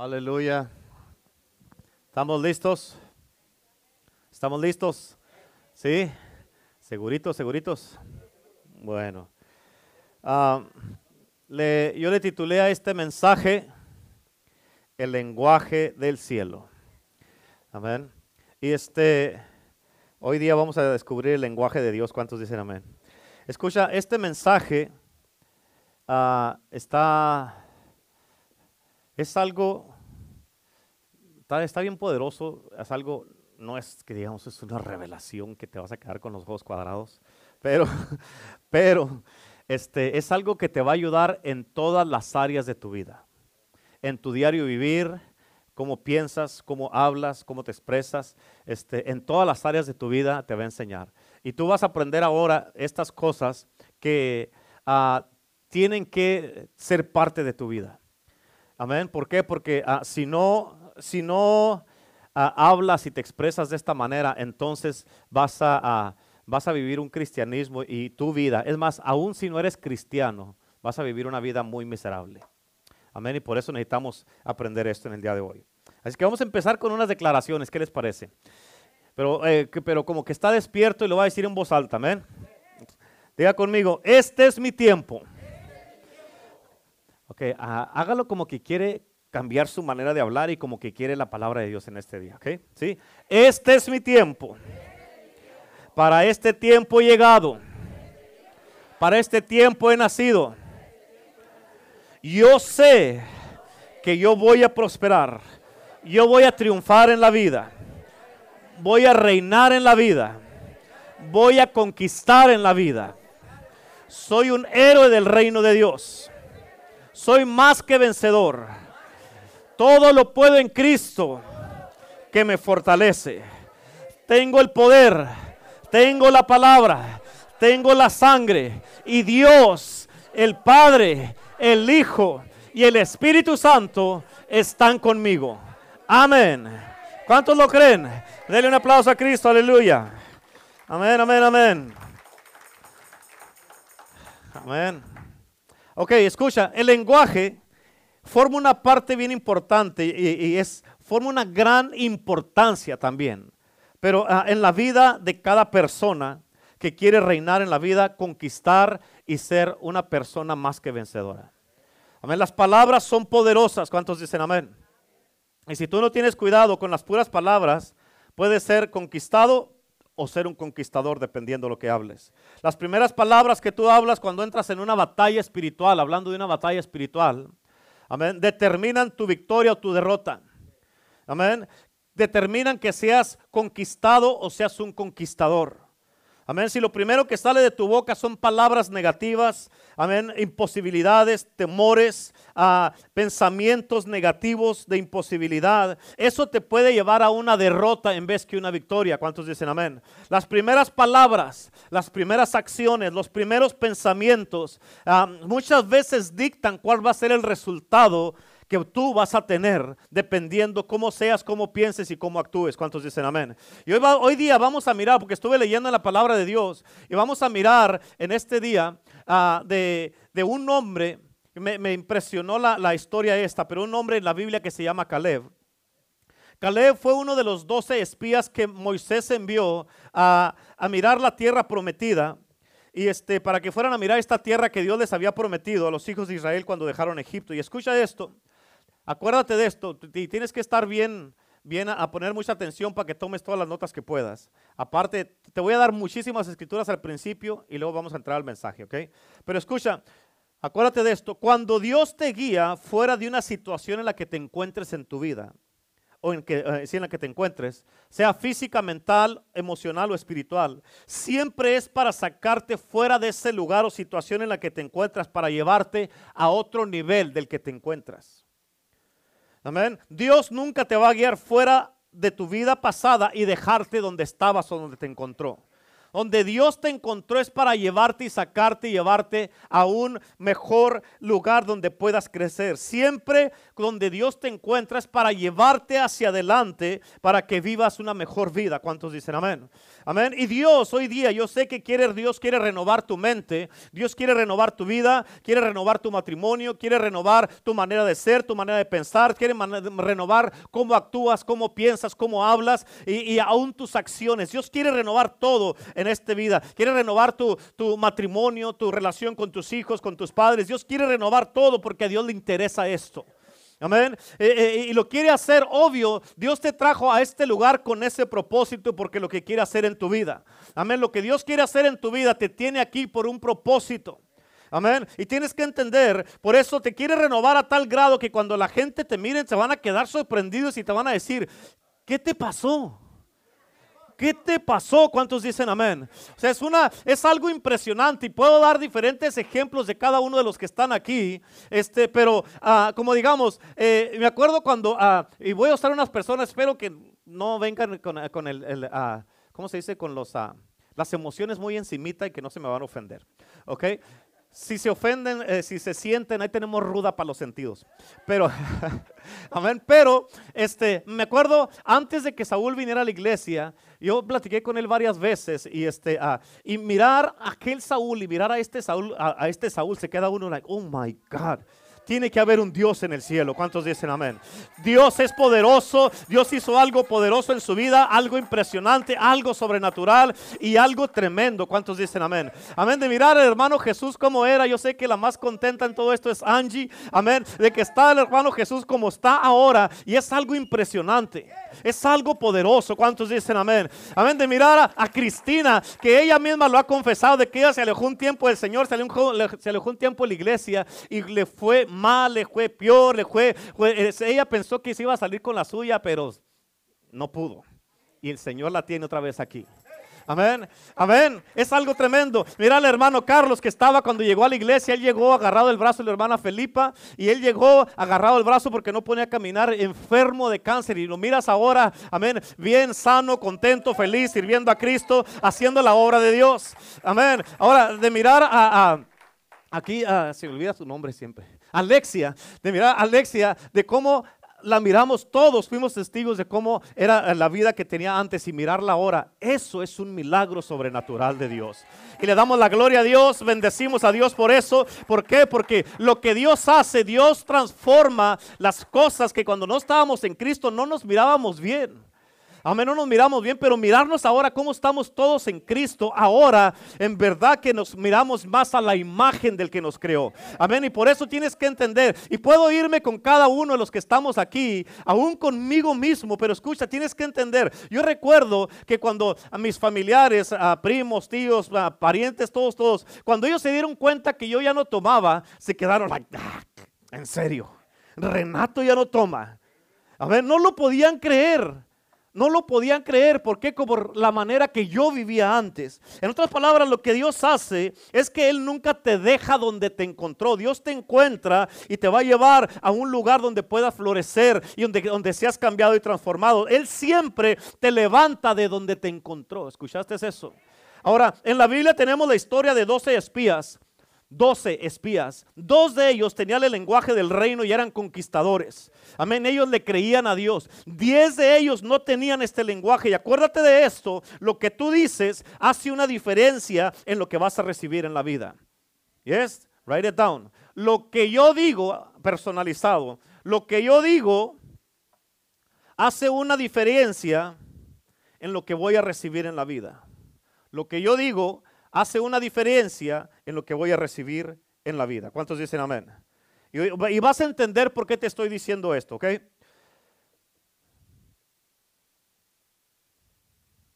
Aleluya. ¿Estamos listos? ¿Estamos listos? ¿Sí? ¿Seguritos, seguritos? Bueno. Ah, yo le titulé a este mensaje El lenguaje del cielo. Amén. Y este, hoy día vamos a descubrir el lenguaje de Dios. ¿Cuántos dicen amén? Escucha, este mensaje ah, está, es algo, está, bien poderoso, es algo, no es que digamos, es una revelación que te vas a quedar con los ojos cuadrados, pero, pero, este, es algo que te va a ayudar en todas las áreas de tu vida, en tu diario vivir, cómo piensas, cómo hablas, cómo te expresas, este, en todas las áreas de tu vida te va a enseñar. Y tú vas a aprender ahora estas cosas que ah, tienen que ser parte de tu vida. Amén. ¿Por qué? Porque ah, si no, si no ah, hablas y te expresas de esta manera, entonces vas a, vas a vivir un cristianismo y tu vida. Es más, aún si no eres cristiano, vas a vivir una vida muy miserable. Amén. Y por eso necesitamos aprender esto en el día de hoy. Así que vamos a empezar con unas declaraciones. ¿Qué les parece? Pero, eh, pero como que está despierto y lo va a decir en voz alta. Amén. Diga conmigo, este es mi tiempo. Ok, ah, hágalo como que quiere cambiar su manera de hablar y como que quiere la palabra de Dios en este día. ¿Ok? ¿Sí? Este es mi tiempo. Para este tiempo he llegado. Para este tiempo he nacido. Yo sé que yo voy a prosperar. Yo voy a triunfar en la vida. Voy a reinar en la vida. Voy a conquistar en la vida. Soy un héroe del reino de Dios. Soy más que vencedor. Todo lo puedo en Cristo que me fortalece. Tengo el poder, tengo la palabra, tengo la sangre y Dios, el Padre, el Hijo y el Espíritu Santo están conmigo. Amén. ¿Cuántos lo creen? Denle un aplauso a Cristo, aleluya. Amén, amén, amén. Amén. Ok, escucha, el lenguaje forma una parte bien importante y, es, forma una gran importancia también. Pero ah, en la vida de cada persona que quiere reinar en la vida, conquistar y ser una persona más que vencedora. Amén. Las palabras son poderosas. ¿Cuántos dicen amén? Y si tú no tienes cuidado con las puras palabras, puedes ser conquistado o ser un conquistador dependiendo de lo que hables. Las primeras palabras que tú hablas cuando entras en una batalla espiritual, hablando de una batalla espiritual, amén, determinan tu victoria o tu derrota. Amén. Determinan que seas conquistado o seas un conquistador. Amén. Si lo primero que sale de tu boca son palabras negativas, amén, imposibilidades, temores, ah, pensamientos negativos de imposibilidad, eso te puede llevar a una derrota en vez que una victoria. ¿Cuántos dicen amén? Las primeras palabras, las primeras acciones, los primeros pensamientos, ah, muchas veces dictan cuál va a ser el resultado que tú vas a tener dependiendo cómo seas, cómo pienses y cómo actúes. ¿Cuántos dicen amén? Y hoy, día vamos a mirar, porque estuve leyendo la palabra de Dios, y vamos a mirar en este día ah, de, un hombre, me, impresionó la, la historia esta, pero un hombre en la Biblia que se llama Caleb. Caleb fue uno de los doce espías que Moisés envió a, a mirar la tierra prometida. Y este, para que fueran a mirar esta tierra que Dios les había prometido a los hijos de Israel cuando dejaron Egipto. Y escucha esto, acuérdate de esto, y tienes que estar bien, bien a, poner mucha atención para que tomes todas las notas que puedas. Aparte, te voy a dar muchísimas escrituras al principio y luego vamos a entrar al mensaje, ¿ok? Pero escucha, acuérdate de esto, cuando Dios te guía fuera de una situación en la que te encuentres en tu vida, o en, que, eh, en la que te encuentres, sea física, mental, emocional o espiritual, siempre es para sacarte fuera de ese lugar o situación en la que te encuentras, para llevarte a otro nivel del que te encuentras. Amén. Dios nunca te va a guiar fuera de tu vida pasada y dejarte donde estabas o donde te encontró. Donde Dios te encontró es para llevarte y sacarte y llevarte a un mejor lugar donde puedas crecer. Siempre donde Dios te encuentra es para llevarte hacia adelante para que vivas una mejor vida. ¿Cuántos dicen amén? Amén. Y Dios hoy día, yo sé que quiere, Dios quiere renovar tu mente, Dios quiere renovar tu vida, quiere renovar tu matrimonio, quiere renovar tu manera de ser, tu manera de pensar, quiere renovar cómo actúas, cómo piensas, cómo hablas y, y aún tus acciones. Dios quiere renovar todo en esta vida. Quiere renovar tu, tu matrimonio, tu relación con tus hijos, con tus padres. Dios quiere renovar todo porque a Dios le interesa esto. Amén. Eh, eh, y lo quiere hacer obvio. Dios te trajo a este lugar con ese propósito porque lo que quiere hacer en tu vida. Amén. Lo que Dios quiere hacer en tu vida te tiene aquí por un propósito. Amén. Y tienes que entender, por eso te quiere renovar a tal grado que cuando la gente te mire se van a quedar sorprendidos y te van a decir, ¿qué te pasó? ¿Qué te pasó? ¿Cuántos dicen amén? O sea, es, una, es algo impresionante y puedo dar diferentes ejemplos de cada uno de los que están aquí. Este, pero ah, como digamos, eh, me acuerdo cuando, ah, y voy a usar unas personas, espero que no vengan con, el, ah, ¿cómo se dice? Con los, las emociones muy encimita y que no se me van a ofender. ¿Ok? Si se ofenden, eh, si se sienten, ahí tenemos ruda para los sentidos. Pero, amén. Pero, este, me acuerdo antes de que Saúl viniera a la iglesia, yo platiqué con él varias veces y este, ah, y mirar a aquel Saúl y mirar a este Saúl, a, a este Saúl, se queda uno like, oh my God tiene que haber un Dios en el cielo. ¿Cuántos dicen amén? Dios es poderoso, Dios hizo algo poderoso en su vida, algo impresionante, algo sobrenatural y algo tremendo. ¿Cuántos dicen amén? Amén de mirar al hermano Jesús como era. Yo sé que la más contenta en todo esto es Angie. Amén. De que está el hermano Jesús como está ahora y es algo impresionante. Es algo poderoso. ¿Cuántos dicen amén? Amén. De mirar a, Cristina, que ella misma lo ha confesado, de que ella se alejó un tiempo del Señor, se alejó, se alejó un tiempo de la iglesia y le fue mal, le fue peor, le fue, ella pensó que se iba a salir con la suya, pero no pudo. Y el Señor la tiene otra vez aquí. Amén, amén. Es algo tremendo. Mira al hermano Carlos que estaba cuando llegó a la iglesia. Él llegó agarrado el brazo de la hermana Felipa. Y él llegó agarrado el brazo porque no podía caminar, enfermo de cáncer. Y lo miras ahora, amén, bien sano, contento, feliz, sirviendo a Cristo, haciendo la obra de Dios. Amén. Ahora, de mirar a, aquí, se olvida su nombre siempre. Alexia, de mirar a Alexia, de cómo la miramos todos, fuimos testigos de cómo era la vida que tenía antes y mirarla ahora. Eso es un milagro sobrenatural de Dios. Y le damos la gloria a Dios, bendecimos a Dios por eso. ¿Por qué? Porque lo que Dios hace, Dios transforma las cosas que cuando no estábamos en Cristo no nos mirábamos bien. Amén, no nos miramos bien, pero mirarnos ahora cómo estamos todos en Cristo, ahora en verdad que nos miramos más a la imagen del que nos creó. Amén, y por eso tienes que entender, y puedo irme con cada uno de los que estamos aquí, aún conmigo mismo, pero escucha, tienes que entender. Yo recuerdo que cuando a mis familiares, a primos, tíos, a parientes, todos, todos, cuando ellos se dieron cuenta que yo ya no tomaba, se quedaron like, ah, en serio, Renato ya no toma. A ver, no lo podían creer. No lo podían creer, porque Como la manera que yo vivía antes. En otras palabras, lo que Dios hace es que Él nunca te deja donde te encontró. Dios te encuentra y te va a llevar a un lugar donde puedas florecer y donde, donde seas cambiado y transformado. Él siempre te levanta de donde te encontró. ¿Escuchaste eso? Ahora, en la Biblia tenemos la historia de 12 espías 12 espías. Dos de ellos tenían el lenguaje del reino y eran conquistadores. Amén. Ellos le creían a Dios. Diez de ellos no tenían este lenguaje. Y acuérdate de esto. Lo que tú dices hace una diferencia en lo que vas a recibir en la vida. Yes, write it down. Lo que yo digo, personalizado, lo que yo digo hace una diferencia en lo que voy a recibir en la vida. Lo que yo digo hace una diferencia en lo que voy a recibir en la vida. ¿Cuántos dicen amén? Y, vas a entender por qué te estoy diciendo esto, ¿ok?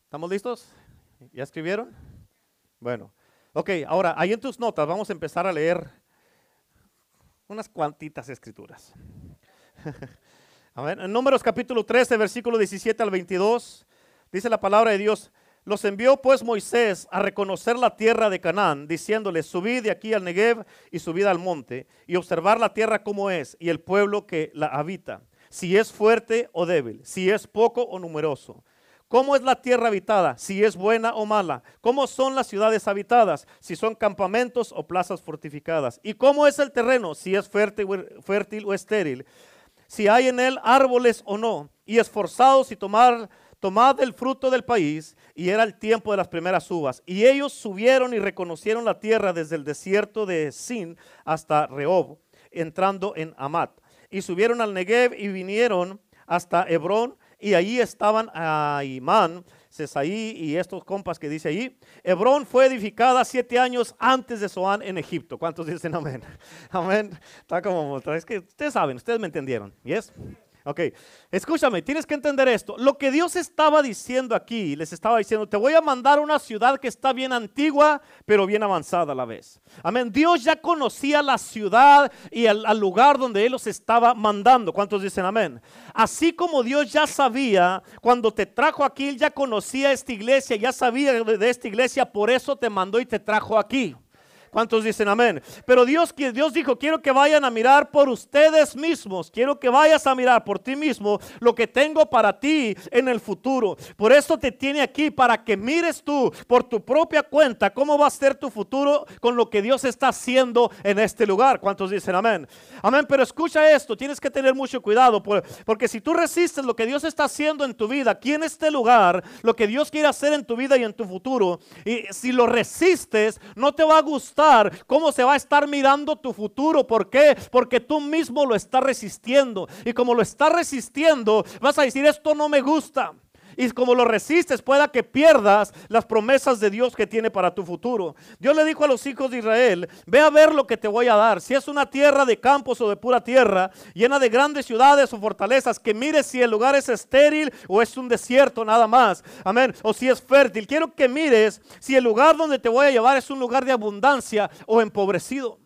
¿Estamos listos? ¿Ya escribieron? Bueno, ok, ahora ahí en tus notas vamos a empezar a leer unas cuantitas escrituras. En Números capítulo 13, versículo 17 al 22, dice la palabra de Dios. Los envió pues Moisés a reconocer la tierra de Canaán, diciéndoles, subid de aquí al Negev y subid al monte, y observar la tierra como es, y el pueblo que la habita, si es fuerte o débil, si es poco o numeroso. ¿Cómo es la tierra habitada? Si es buena o mala. ¿Cómo son las ciudades habitadas? Si son campamentos o plazas fortificadas. ¿Y cómo es el terreno? Si es fértil, o estéril. Si hay en él árboles o no. Y esforzados y tomar, tomad el fruto del país. Y era el tiempo de las primeras uvas. Y ellos subieron y reconocieron la tierra desde el desierto de Sin hasta Rehob, entrando en Amat. Y subieron al Negev y vinieron hasta Hebrón y ahí estaban Imán, Cesaí y estos compas que dice ahí. Hebrón fue edificada siete años antes de Zoán en Egipto. ¿Cuántos dicen amén? Amén. Está como, es que ustedes saben, ustedes me entendieron. ¿Yes? Ok, escúchame, tienes que entender esto. Lo que Dios estaba diciendo aquí, les estaba diciendo, te voy a mandar una ciudad que está bien antigua, pero bien avanzada a la vez. Amén. Dios ya conocía la ciudad y el, lugar donde Él los estaba mandando. ¿Cuántos dicen amén? Así como Dios ya sabía, cuando te trajo aquí, Él ya conocía esta iglesia, ya sabía de esta iglesia, por eso te mandó y te trajo aquí. ¿Cuántos dicen amén? Pero Dios, Dios dijo, quiero que vayan a mirar por ustedes mismos. Quiero que vayas a mirar por ti mismo lo que tengo para ti en el futuro. Por eso te tiene aquí, para que mires tú por tu propia cuenta cómo va a ser tu futuro con lo que Dios está haciendo en este lugar. ¿Cuántos dicen amén? Amén, pero escucha esto, tienes que tener mucho cuidado, porque si tú resistes lo que Dios está haciendo en tu vida, aquí en este lugar, lo que Dios quiere hacer en tu vida y en tu futuro, y si lo resistes, no te va a gustar cómo se va a estar mirando tu futuro. ¿Por qué? Porque tú mismo lo estás resistiendo. Y como lo estás resistiendo, vas a decir, esto no me gusta. Y como lo resistes, pueda que pierdas las promesas de Dios que tiene para tu futuro. Dios le dijo a los hijos de Israel, ve a ver lo que te voy a dar. Si es una tierra de campos o de pura tierra, llena de grandes ciudades o fortalezas, que mires si el lugar es estéril o es un desierto nada más. Amén. O si es fértil. Quiero que mires si el lugar donde te voy a llevar es un lugar de abundancia o empobrecido.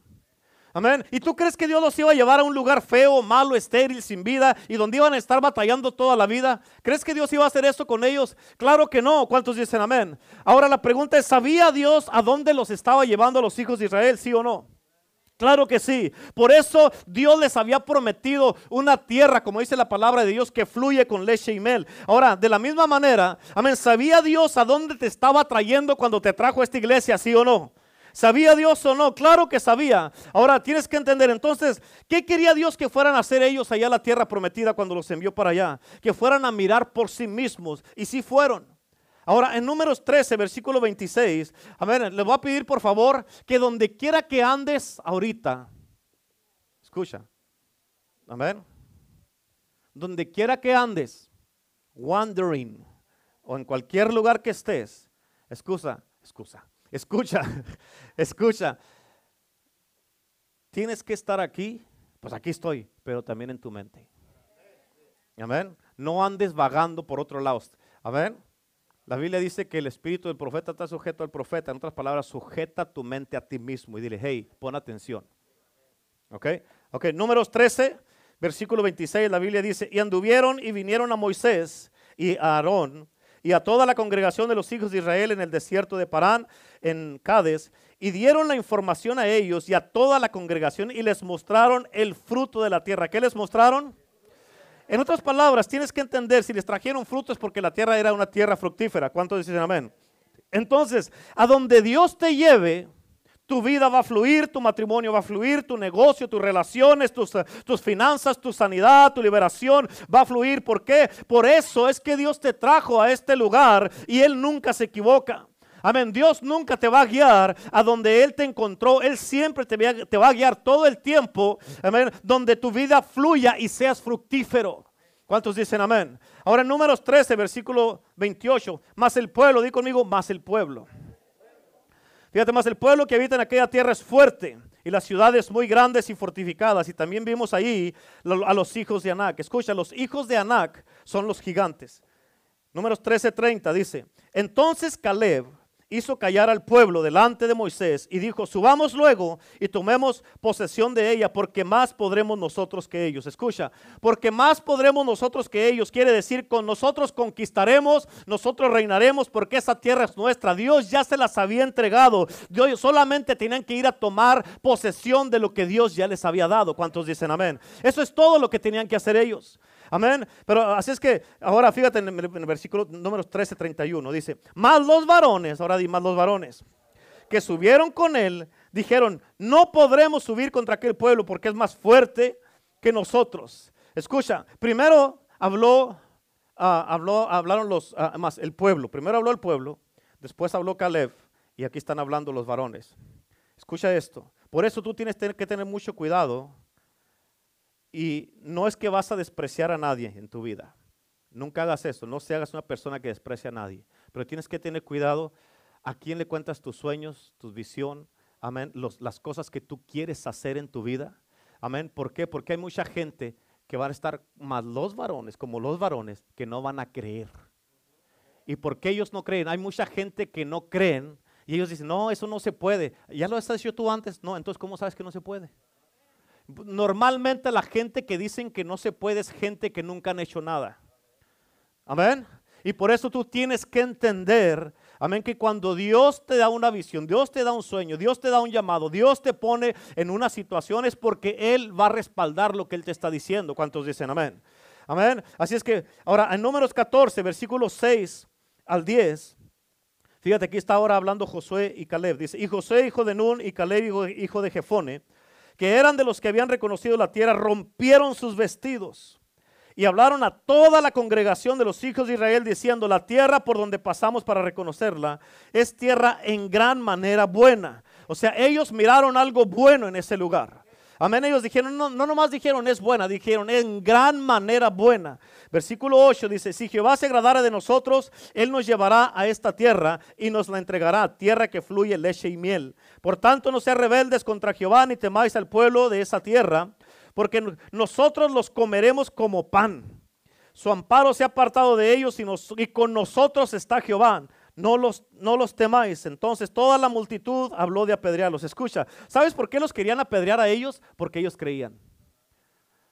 Amén. ¿Y tú crees que Dios los iba a llevar a un lugar feo, malo, estéril, sin vida y donde iban a estar batallando toda la vida? ¿Crees que Dios iba a hacer esto con ellos? Claro que no. ¿Cuántos dicen amén? Ahora la pregunta es, ¿sabía Dios a dónde los estaba llevando a los hijos de Israel? ¿Sí o no? Claro que sí. Por eso Dios les había prometido una tierra, como dice la palabra de Dios, que fluye con leche y mel. Ahora, de la misma manera, amén, ¿sabía Dios a dónde te estaba trayendo cuando te trajo a esta iglesia, sí o no? ¿Sabía Dios o no? Claro que sabía. Ahora tienes que entender entonces, ¿qué quería Dios que fueran a hacer ellos allá a la tierra prometida cuando los envió para allá? Que fueran a mirar por sí mismos. Y sí fueron. Ahora, en números 13, versículo 26, a ver, les voy a pedir por favor que donde quiera que andes ahorita, escucha, amén, donde quiera que andes, wandering, o en cualquier lugar que estés, excusa, excusa, Escucha, escucha. Tienes que estar aquí, pues aquí estoy, pero también en tu mente. Amén. No andes vagando por otro lado. Amén. La Biblia dice que el espíritu del profeta está sujeto al profeta. En otras palabras, sujeta tu mente a ti mismo y dile, hey, pon atención. Ok, ok, números 13, versículo 26, la Biblia dice, y anduvieron y vinieron a Moisés y a Aarón y a toda la congregación de los hijos de Israel en el desierto de Parán, en Cades, y dieron la información a ellos y a toda la congregación y les mostraron el fruto de la tierra. ¿Qué les mostraron? En otras palabras, tienes que entender, si les trajeron frutos porque la tierra era una tierra fructífera. ¿Cuántos dicen amén? Entonces, a donde Dios te lleve, tu vida va a fluir, tu matrimonio va a fluir, tu negocio, tus relaciones, tus, tus, finanzas, tu sanidad, tu liberación va a fluir. ¿Por qué? Por eso es que Dios te trajo a este lugar y Él nunca se equivoca. Amén. Dios nunca te va a guiar a donde Él te encontró. Él siempre te va, te va a guiar todo el tiempo. Amén. Donde tu vida fluya y seas fructífero. ¿Cuántos dicen amén? Ahora en números 13, versículo 28. Más el pueblo, di conmigo, más el pueblo. Fíjate más, el pueblo que habita en aquella tierra es fuerte y las ciudades muy grandes y fortificadas. Y también vimos ahí a los hijos de Anac. Escucha, los hijos de Anac son los gigantes. Números 13:30 dice, entonces Caleb hizo callar al pueblo delante de Moisés y dijo, subamos luego y tomemos posesión de ella porque más podremos nosotros que ellos. Escucha, porque más podremos nosotros que ellos. Quiere decir, con nosotros conquistaremos, nosotros reinaremos porque esa tierra es nuestra. Dios ya se las había entregado. Dios solamente tenían que ir a tomar posesión de lo que Dios ya les había dado. ¿Cuántos dicen amén? Eso es todo lo que tenían que hacer ellos. Amén. Pero así es que ahora fíjate en el, versículo número 13, 31. Dice, más los varones, ahora di más los varones, que subieron con él, dijeron, no podremos subir contra aquel pueblo porque es más fuerte que nosotros. Escucha, primero habló, ah, hablaron los, ah, más el pueblo. Primero habló el pueblo, después habló Caleb y aquí están hablando los varones. Escucha esto. Por eso tú tienes que tener mucho cuidado y no es que vas a despreciar a nadie en tu vida. Nunca hagas eso, no se hagas una persona que desprecia a nadie. Pero tienes que tener cuidado a quién le cuentas tus sueños, tu visión, amén, las cosas que tú quieres hacer en tu vida. Amén. ¿Por qué? Porque hay mucha gente que van a estar más los varones como los varones que no van a creer. ¿Y por qué ellos no creen? Hay mucha gente que no creen y ellos dicen, no, eso no se puede. ¿Ya lo has dicho tú antes? No, entonces ¿cómo sabes que no se puede? Normalmente la gente que dicen que no se puede es gente que nunca han hecho nada. Amén. Y por eso tú tienes que entender, amén, que cuando Dios te da una visión, Dios te da un sueño, Dios te da un llamado, Dios te pone en una situación es porque Él va a respaldar lo que Él te está diciendo. ¿Cuántos dicen amén? Amén. Así es que ahora en números 14, versículos 6 al 10, fíjate aquí está ahora hablando Josué y Caleb. Dice, y José hijo de Nun y Caleb hijo de Jefone que eran de los que habían reconocido la tierra, rompieron sus vestidos y hablaron a toda la congregación de los hijos de Israel diciendo, la tierra por donde pasamos para reconocerla es tierra en gran manera buena. O sea, ellos miraron algo bueno en ese lugar. Amén. Ellos dijeron, no, no nomás dijeron es buena, dijeron en gran manera buena. Versículo 8 dice, si Jehová se agradara de nosotros, Él nos llevará a esta tierra y nos la entregará, tierra que fluye leche y miel. Por tanto, no sean rebeldes contra Jehová ni temáis al pueblo de esa tierra, porque nosotros los comeremos como pan. Su amparo se ha apartado de ellos y con nosotros está Jehová no los, no los temáis. Entonces toda la multitud habló de apedrearlos. Escucha, ¿sabes por qué los querían apedrear a ellos? Porque ellos creían.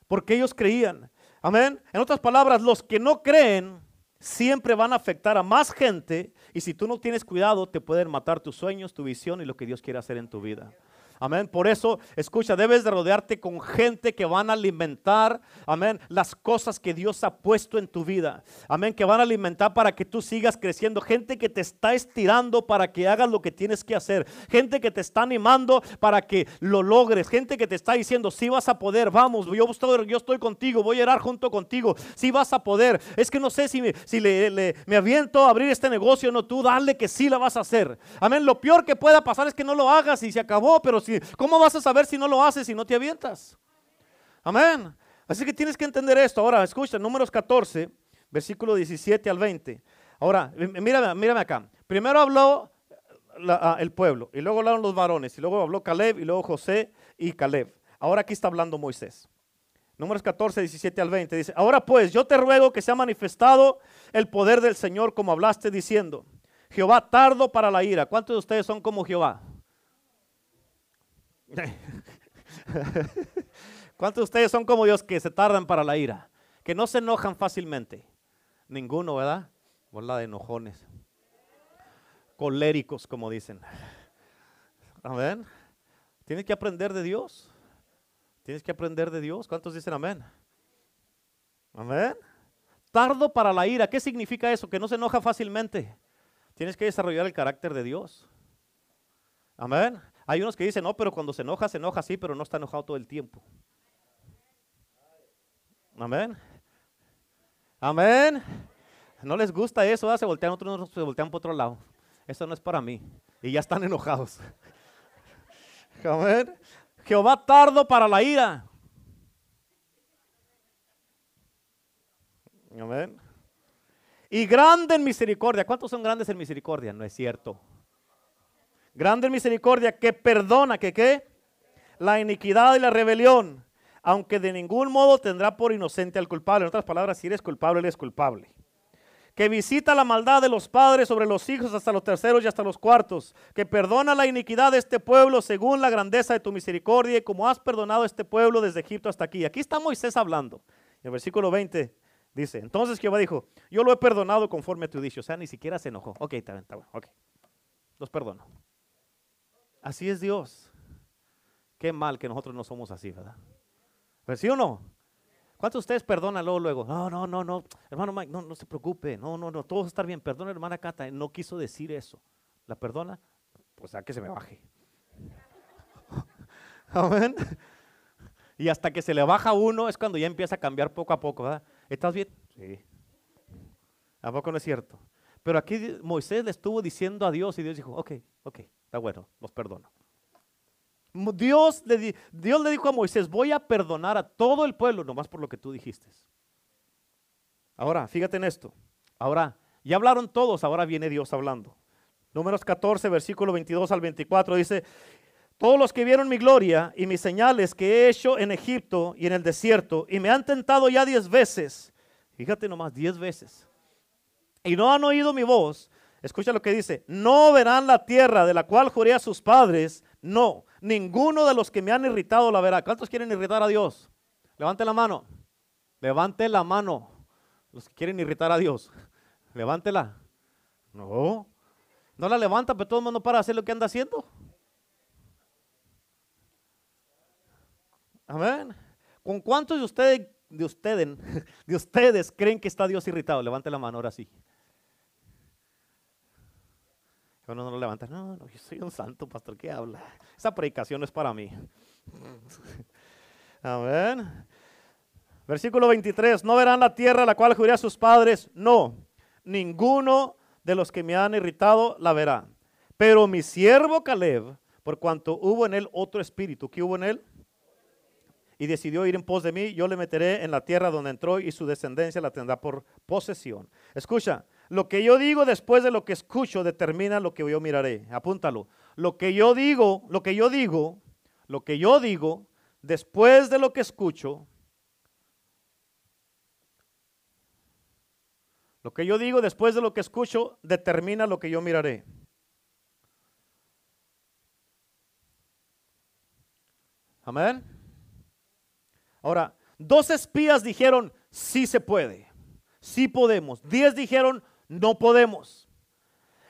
Porque ellos creían. Amén. En otras palabras, los que no creen siempre van a afectar a más gente y si tú no tienes cuidado te pueden matar tus sueños, tu visión y lo que Dios quiere hacer en tu vida. Amén. Por eso, escucha, debes de rodearte con gente que van a alimentar, amén, las cosas que Dios ha puesto en tu vida. Amén, que van a alimentar para que tú sigas creciendo. Gente que te está estirando para que hagas lo que tienes que hacer. Gente que te está animando para que lo logres. Gente que te está diciendo, si vas a poder, vamos, yo estoy, contigo, voy a orar junto contigo. Si vas a poder. Es que no sé si, me, si le, me aviento a abrir este negocio, no, tú dale que sí la vas a hacer. Amén, lo peor que pueda pasar es que no lo hagas y se acabó, pero ¿cómo vas a saber si no lo haces si no te avientas? Amén. Así que tienes que entender esto. Ahora, escucha, números 14, versículo 17 al 20. Ahora, mírame, mírame acá. Primero habló ah, el pueblo, y luego hablaron los varones, y luego habló Caleb, y luego José y Caleb. Ahora aquí está hablando Moisés. Números 14, 17 al 20 dice, ahora pues yo te ruego que sea manifestado el poder del Señor como hablaste diciendo, Jehová tardo para la ira. ¿Cuántos de ustedes son como Jehová? ¿Cuántos de ustedes son como Dios que se tardan para la ira? Que no se enojan fácilmente. Ninguno, ¿verdad? Bola de enojones. Coléricos, como dicen. Amén. Tienes que aprender de Dios. Tienes que aprender de Dios. ¿Cuántos dicen amén? Amén. Tardo para la ira. ¿Qué significa eso? Que no se enoja fácilmente. Tienes que desarrollar el carácter de Dios. Amén. Hay unos que dicen, no, pero cuando se enoja, se enoja así, pero no está enojado todo el tiempo. Amén. Amén. No les gusta eso, se voltean otros, se voltean por otro lado. Eso no es para mí. Y ya están enojados. Amén. Jehová tardo para la ira. Amén. Y grande en misericordia. ¿Cuántos son grandes en misericordia? No es cierto. Grande misericordia que perdona, que qué? La iniquidad y la rebelión, aunque de ningún modo tendrá por inocente al culpable. En otras palabras, si eres culpable, eres culpable. Que visita la maldad de los padres sobre los hijos hasta los terceros y hasta los cuartos. Que perdona la iniquidad de este pueblo según la grandeza de tu misericordia y como has perdonado a este pueblo desde Egipto hasta aquí. Aquí está Moisés hablando. En el versículo 20 dice, entonces Jehová dijo, yo lo he perdonado conforme a tu dicho. O sea, ni siquiera se enojó. Ok, está bien, está bueno. Ok, los perdono. Así es Dios. Qué mal que nosotros no somos así, ¿verdad? ¿Pero sí o no? ¿Cuántos de ustedes perdonan luego, luego? No, no, no, no, hermano Mike, no, no se preocupe, no, no, no, todo va a estar bien. Perdona, hermana Cata, no quiso decir eso. ¿La perdona? Pues a que se me baje. Amén. Y hasta que se le baja uno es cuando ya empieza a cambiar poco a poco. ¿verdad? ¿Estás bien? Sí. ¿A poco no es cierto? Pero aquí Moisés le estuvo diciendo a Dios y Dios dijo, ok, ok, está bueno, los perdono. Dios le, le dijo a Moisés, voy a perdonar a todo el pueblo nomás por lo que tú dijiste. Ahora, fíjate en esto. Ahora, ya hablaron todos, ahora viene Dios hablando. Números 14, versículo 22 al 24 dice, todos los que vieron mi gloria y mis señales que he hecho en Egipto y en el desierto, y me han tentado ya diez veces, fíjate nomás, diez veces, y no han oído mi voz, escucha lo que dice, no verán la tierra de la cual juré a sus padres, no, ninguno de los que me han irritado la verá. ¿Cuántos quieren irritar a Dios? Levante la mano, levante la mano, los que quieren irritar a Dios, levántela. No, no la levanta, pero todo el mundo para hacer lo que anda haciendo. Amén. ¿Con cuántos de ustedes, de ustedes, de ustedes creen que está Dios irritado? Levante la mano ahora sí. Uno no lo levanta. No, no, yo soy un santo, pastor, ¿qué habla? Esa predicación es para mí. Amén. Versículo 23. No verán la tierra a la cual juré a sus padres. No, ninguno de los que me han irritado la verá. Pero mi siervo Caleb, por cuanto hubo en él otro espíritu, ¿qué hubo en él? y decidió ir en pos de mí, yo le meteré en la tierra donde entró y su descendencia la tendrá por posesión. Escucha, lo que yo digo después de lo que escucho determina lo que yo miraré. Apúntalo. Lo que yo digo, lo que yo digo, lo que yo digo después de lo que escucho, lo que yo digo después de lo que escucho determina lo que yo miraré. Amén. Ahora, dos espías dijeron, sí se puede, sí podemos. Diez dijeron, no podemos.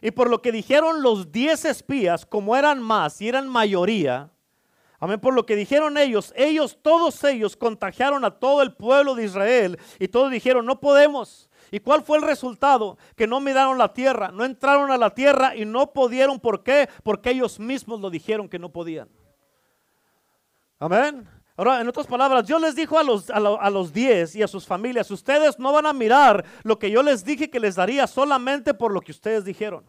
Y por lo que dijeron los diez espías, como eran más y eran mayoría, amén, por lo que dijeron ellos, ellos, todos ellos contagiaron a todo el pueblo de Israel y todos dijeron, no podemos. ¿Y cuál fue el resultado? Que no miraron la tierra, no entraron a la tierra y no pudieron. ¿Por qué? Porque ellos mismos lo dijeron que no podían. Amén. Ahora, en otras palabras, Dios les dijo a los, a, los diez y a sus familias, ustedes no van a mirar lo que yo les dije que les daría solamente por lo que ustedes dijeron.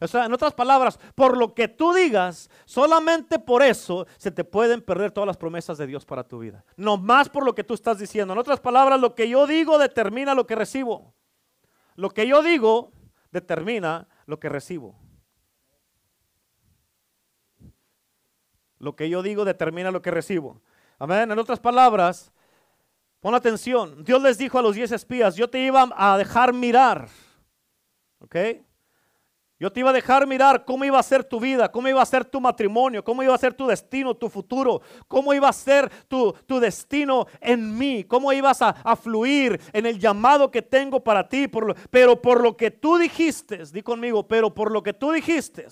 O sea, en otras palabras, por lo que tú digas, solamente por eso se te pueden perder todas las promesas de Dios para tu vida. No más por lo que tú estás diciendo. En otras palabras, lo que yo digo determina lo que recibo. Lo que yo digo determina lo que recibo. Lo que yo digo determina lo que recibo. Amén. En otras palabras, pon atención. Dios les dijo a los diez espías, yo te iba a dejar mirar. ¿Ok? Yo te iba a dejar mirar cómo iba a ser tu vida, cómo iba a ser tu matrimonio, cómo iba a ser tu destino, tu futuro, cómo iba a ser tu, destino en mí, cómo ibas a, fluir en el llamado que tengo para ti. pero por lo que tú dijiste, di conmigo, pero por lo que tú dijiste,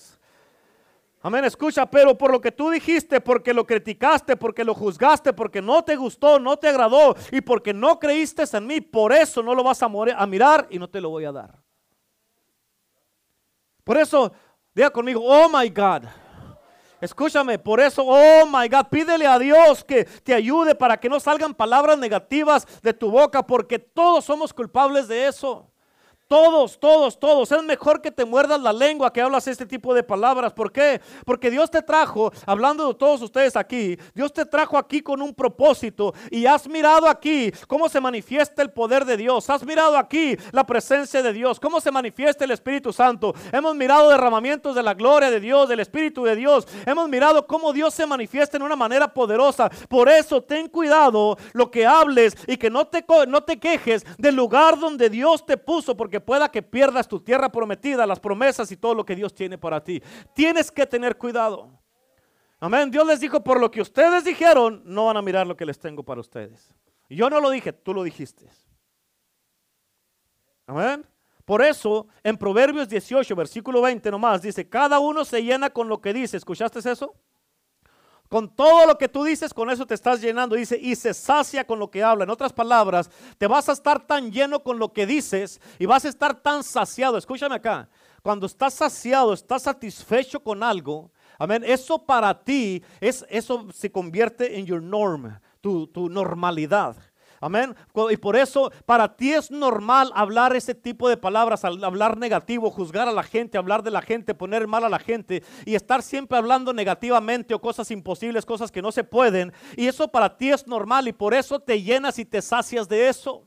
Amén, escucha, pero por lo que tú dijiste, porque lo criticaste, porque lo juzgaste, porque no te gustó, no te agradó y porque no creíste en mí, por eso no lo vas a, mirar y no te lo voy a dar. Por eso, diga conmigo, oh my God. Escúchame, por eso, oh my God, pídele a Dios que te ayude para que no salgan palabras negativas de tu boca, porque todos somos culpables de eso. Todos, todos, todos. Es mejor que te muerdas la lengua que hablas este tipo de palabras. ¿Por qué? Porque Dios te trajo, hablando de todos ustedes aquí, Dios te trajo aquí con un propósito y has mirado aquí cómo se manifiesta el poder de Dios. Has mirado aquí la presencia de Dios, cómo se manifiesta el Espíritu Santo. Hemos mirado derramamientos de la gloria de Dios, del Espíritu de Dios. Hemos mirado cómo Dios se manifiesta en una manera poderosa. Por eso ten cuidado lo que hables y que no te, no te quejes del lugar donde Dios te puso, porque pueda que pierdas tu tierra prometida, las promesas y todo lo que Dios tiene para ti. Tienes que tener cuidado. Amén. Dios les dijo, por lo que ustedes dijeron, no van a mirar lo que les tengo para ustedes. yo no lo dije, tú lo dijiste. Amén. Por eso, en Proverbios 18, versículo 20 nomás, dice, cada uno se llena con lo que dice. ¿Escuchaste eso? Con todo lo que tú dices, con eso te estás llenando. Dice, y se sacia con lo que habla. En otras palabras, te vas a estar tan lleno con lo que dices y vas a estar tan saciado. Escúchame acá. Cuando estás saciado, estás satisfecho con algo. Amén. Eso para ti, es, eso se convierte en your norm, tu, tu normalidad. Amén. Y por eso para ti es normal hablar ese tipo de palabras, hablar negativo, juzgar a la gente, hablar de la gente, poner mal a la gente y estar siempre hablando negativamente o cosas imposibles, cosas que no se pueden. Y eso para ti es normal y por eso te llenas y te sacias de eso.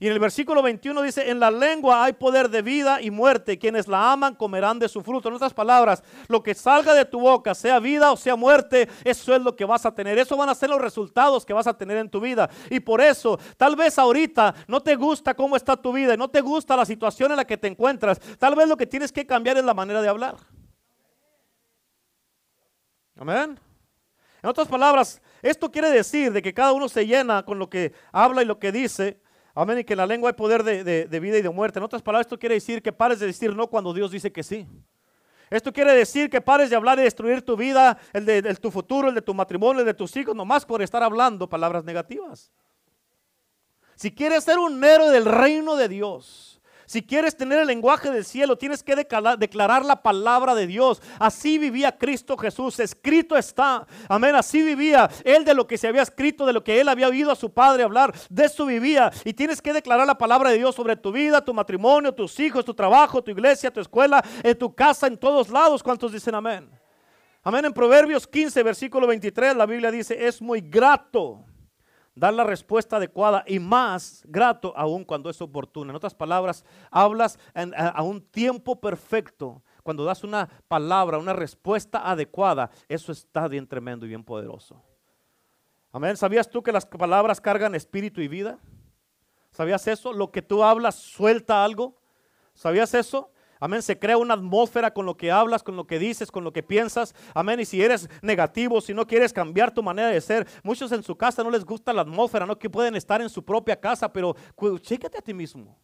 Y en el versículo 21 dice, en la lengua hay poder de vida y muerte, quienes la aman comerán de su fruto. En otras palabras, lo que salga de tu boca, sea vida o sea muerte, eso es lo que vas a tener. Eso van a ser los resultados que vas a tener en tu vida. Y por eso, tal vez ahorita no te gusta cómo está tu vida no te gusta la situación en la que te encuentras. Tal vez lo que tienes que cambiar es la manera de hablar. Amén. En otras palabras, esto quiere decir de que cada uno se llena con lo que habla y lo que dice. Amén. Y que en la lengua hay poder de, vida y de muerte. En otras palabras, esto quiere decir que pares de decir no cuando Dios dice que sí. Esto quiere decir que pares de hablar y destruir tu vida, el de, tu futuro, el de tu matrimonio, el de tus hijos, nomás por estar hablando palabras negativas. Si quieres ser un héroe del reino de Dios, si quieres tener el lenguaje del cielo, tienes que declarar la palabra de Dios. Así vivía Cristo Jesús. Escrito está. Amén. Así vivía él de lo que se había escrito, de lo que él había oído a su padre hablar. De eso vivía. Y tienes que declarar la palabra de Dios sobre tu vida, tu matrimonio, tus hijos, tu trabajo, tu iglesia, tu escuela, en tu casa, en todos lados. ¿Cuántos dicen amén? Amén. En Proverbios 15, versículo 23, la Biblia dice, es muy grato dar la respuesta adecuada y más grato aún cuando es oportuna. En otras palabras, hablas a, un tiempo perfecto. Cuando das una palabra, una respuesta adecuada, eso está bien tremendo y bien poderoso. Amén. ¿Sabías tú que las palabras cargan espíritu y vida? ¿Sabías eso? Lo que tú hablas suelta algo. ¿Sabías eso? Amén. Se crea una atmósfera con lo que hablas, con lo que dices, con lo que piensas. Amén. Y si eres negativo, si no quieres cambiar tu manera de ser, muchos en su casa no les gusta la atmósfera, no que pueden estar en su propia casa, pero chécate a ti mismo.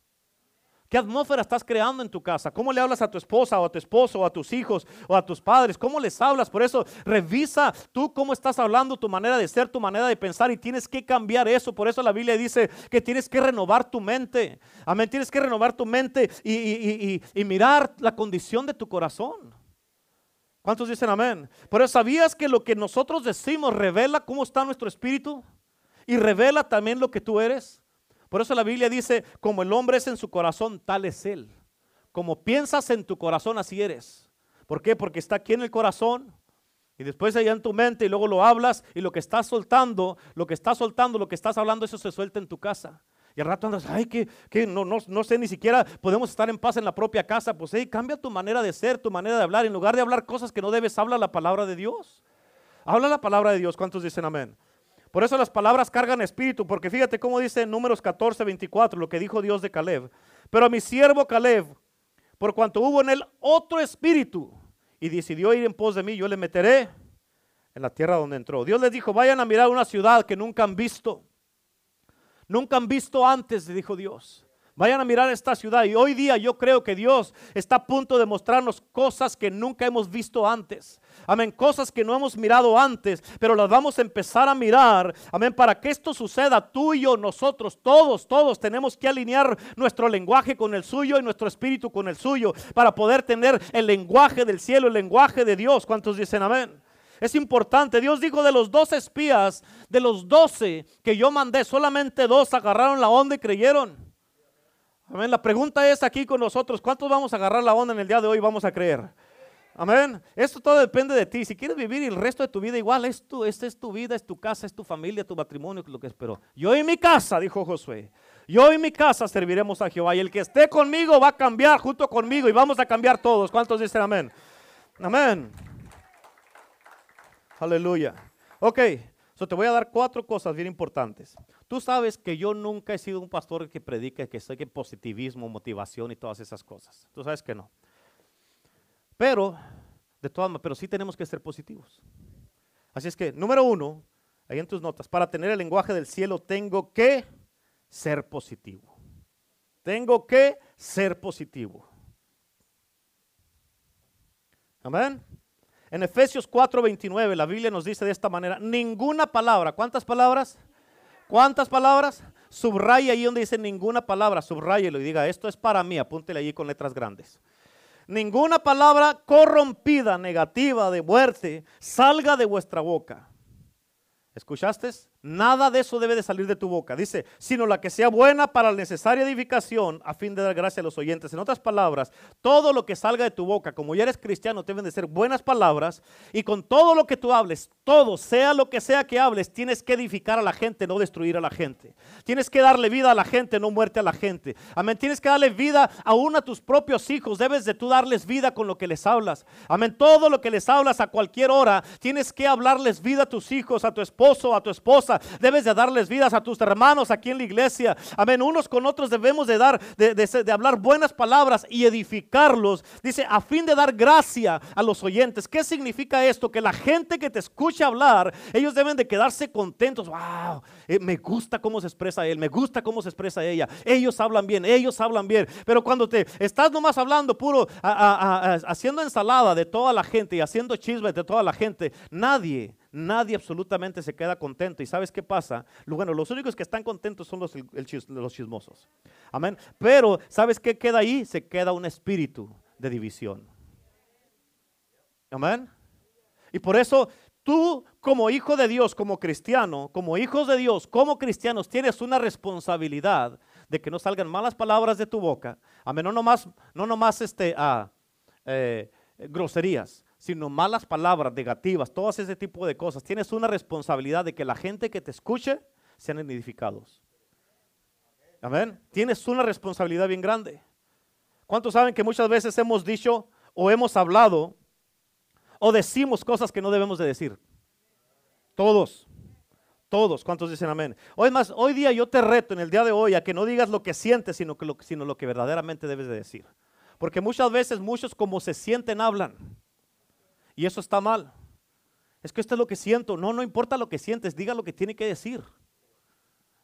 ¿Qué atmósfera estás creando en tu casa? ¿Cómo le hablas a tu esposa o a tu esposo o a tus hijos o a tus padres? ¿Cómo les hablas? Por eso revisa tú cómo estás hablando, tu manera de ser, tu manera de pensar y tienes que cambiar eso. Por eso la Biblia dice que tienes que renovar tu mente. Amén, tienes que renovar tu mente y, mirar la condición de tu corazón. ¿Cuántos dicen amén? Pero ¿sabías que lo que nosotros decimos revela cómo está nuestro espíritu? Y revela también lo que tú eres. Por eso la Biblia dice, como el hombre es en su corazón, tal es él. Como piensas en tu corazón, así eres. ¿Por qué? Porque está aquí en el corazón y después allá en tu mente y luego lo hablas y lo que estás soltando, lo que estás soltando, lo que estás hablando, eso se suelta en tu casa. Y al rato andas, ay, que, no, no, no, sé, ni siquiera podemos estar en paz en la propia casa. Pues, hey, cambia tu manera de ser, tu manera de hablar. En lugar de hablar cosas que no debes, habla la palabra de Dios. Habla la palabra de Dios. ¿Cuántos dicen amén? Por eso las palabras cargan espíritu, porque fíjate cómo dice en números 14, 24, lo que dijo Dios de Caleb. Pero a mi siervo Caleb, por cuanto hubo en él otro espíritu y decidió ir en pos de mí, yo le meteré en la tierra donde entró. Dios les dijo, vayan a mirar una ciudad que nunca han visto. Nunca han visto antes, dijo Dios. Vayan a mirar esta ciudad y hoy día yo creo que Dios está a punto de mostrarnos cosas que nunca hemos visto antes. Amén, cosas que no hemos mirado antes, pero las vamos a empezar a mirar. Amén, para que esto suceda, tú y yo, nosotros, todos, todos tenemos que alinear nuestro lenguaje con el suyo y nuestro espíritu con el suyo para poder tener el lenguaje del cielo, el lenguaje de Dios. ¿Cuántos dicen amén? Es importante. Dios dijo de los dos espías, de los doce que yo mandé, solamente dos agarraron la onda y creyeron. Amén. La pregunta es aquí con nosotros, ¿cuántos vamos a agarrar la onda en el día de hoy vamos a creer? Amén. Esto todo depende de ti. Si quieres vivir el resto de tu vida igual, esto, esta es tu vida, es tu casa, es tu familia, tu matrimonio, lo que espero. Yo y mi casa, dijo Josué. Yo y mi casa serviremos a Jehová. Y el que esté conmigo va a cambiar junto conmigo y vamos a cambiar todos. ¿Cuántos dicen amén? Amén. Aleluya. Ok, te voy a dar cuatro cosas bien importantes. Tú sabes que yo nunca he sido un pastor que predique, que sé que positivismo, motivación y todas esas cosas. Tú sabes que no. Pero, de todas maneras, pero sí tenemos que ser positivos. Así es que, número uno, ahí en tus notas, para tener el lenguaje del cielo tengo que ser positivo. Tengo que ser positivo. Amén. En Efesios 4:29 la Biblia nos dice de esta manera, ninguna palabra, ¿cuántas palabras? ¿Cuántas palabras? Subraya ahí donde dice ninguna palabra, subrayelo y diga, esto es para mí, apúntele allí con letras grandes. Ninguna palabra corrompida, negativa, de muerte, salga de vuestra boca. ¿Escuchaste? Nada de eso debe de salir de tu boca. Dice, sino la que sea buena para la necesaria edificación a fin de dar gracia a los oyentes. En otras palabras, todo lo que salga de tu boca, como ya eres cristiano, deben de ser buenas palabras. Y con todo lo que tú hables, todo, sea lo que sea que hables, tienes que edificar a la gente, no destruir a la gente. Tienes que darle vida a la gente, no muerte a la gente. Amén. Tienes que darle vida aún a tus propios hijos. Debes de tú darles vida con lo que les hablas. Amén. Todo lo que les hablas a cualquier hora, tienes que hablarles vida a tus hijos, a tu esposo, a tu esposa Debes de darles vidas a tus hermanos aquí en la iglesia. Amén. Unos con otros debemos de dar, de, hablar buenas palabras y edificarlos. Dice, a fin de dar gracia a los oyentes. ¿Qué significa esto? Que la gente que te escucha hablar, ellos deben de quedarse contentos. Wow, eh, me gusta cómo se expresa él, me gusta cómo se expresa ella. Ellos hablan bien, ellos hablan bien. Pero cuando te estás nomás hablando puro, haciendo ensalada de toda la gente y haciendo chismes de toda la gente, nadie Nadie absolutamente se queda contento. ¿Y sabes qué pasa? Bueno, los únicos que están contentos son los, los chismosos. Amén. Pero, ¿sabes qué queda ahí? Se queda un espíritu de división. Amén. Y por eso tú como hijo de Dios, como cristiano, como hijos de Dios, como cristianos, tienes una responsabilidad de que no salgan malas palabras de tu boca. Amén. No nomás, no nomás este, ah, eh, groserías, sino malas palabras negativas, todas ese tipo de cosas. Tienes una responsabilidad de que la gente que te escuche sean edificados. Amén. Tienes una responsabilidad bien grande. ¿Cuántos saben que muchas veces hemos dicho o hemos hablado o decimos cosas que no debemos de decir? Todos. Todos, ¿cuántos dicen amén? Hoy más, hoy día yo te reto en el día de hoy a que no digas lo que sientes, sino, que sino lo que verdaderamente debes de decir. Porque muchas veces muchos como se sienten hablan. Y eso está mal. Es que esto es lo que siento. No, no importa lo que sientes, diga lo que tiene que decir.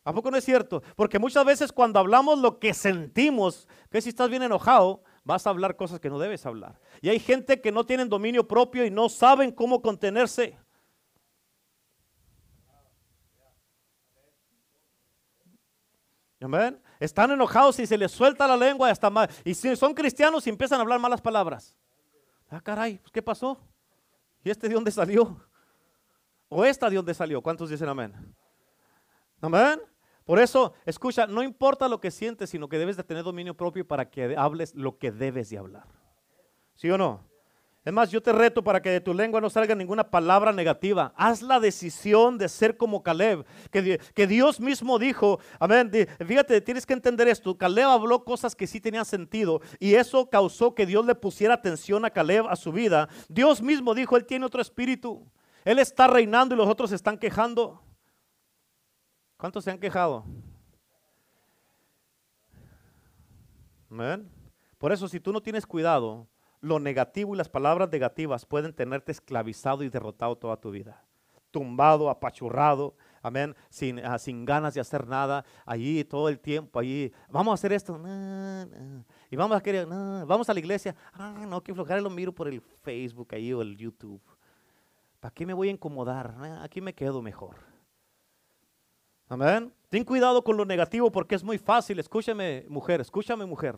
¿A poco no es cierto? Porque muchas veces cuando hablamos lo que sentimos, que si estás bien enojado, vas a hablar cosas que no debes hablar. Y hay gente que no tienen dominio propio y no saben cómo contenerse. Amén. Están enojados y se les suelta la lengua hasta mal. Y si son cristianos y empiezan a hablar malas palabras. Ah, caray, pues, ¿qué pasó? ¿Y este de dónde salió? ¿O esta de dónde salió? ¿Cuántos dicen amén? Amén. Por eso, escucha, no importa lo que sientes, sino que debes de tener dominio propio para que hables lo que debes de hablar. ¿Sí o no? Es más, yo te reto para que de tu lengua no salga ninguna palabra negativa. Haz la decisión de ser como Caleb, que, Dios mismo dijo, amén, fíjate, tienes que entender esto, Caleb habló cosas que sí tenían sentido y eso causó que Dios le pusiera atención a Caleb, a su vida. Dios mismo dijo, él tiene otro espíritu, él está reinando y los otros se están quejando. ¿Cuántos se han quejado? Amén. Por eso si tú no tienes cuidado, lo negativo y las palabras negativas pueden tenerte esclavizado y derrotado toda tu vida. Tumbado, apachurrado, amén, sin, ah, sin ganas de hacer nada, allí todo el tiempo, allí, vamos a hacer esto, y vamos a querer, vamos a la iglesia, ah, no, que flojar lo miro por el Facebook ahí o el YouTube. ¿Para qué me voy a incomodar? aquí me quedo mejor. Amén. Ten cuidado con lo negativo porque es muy fácil. Escúchame, mujer, escúchame, mujer.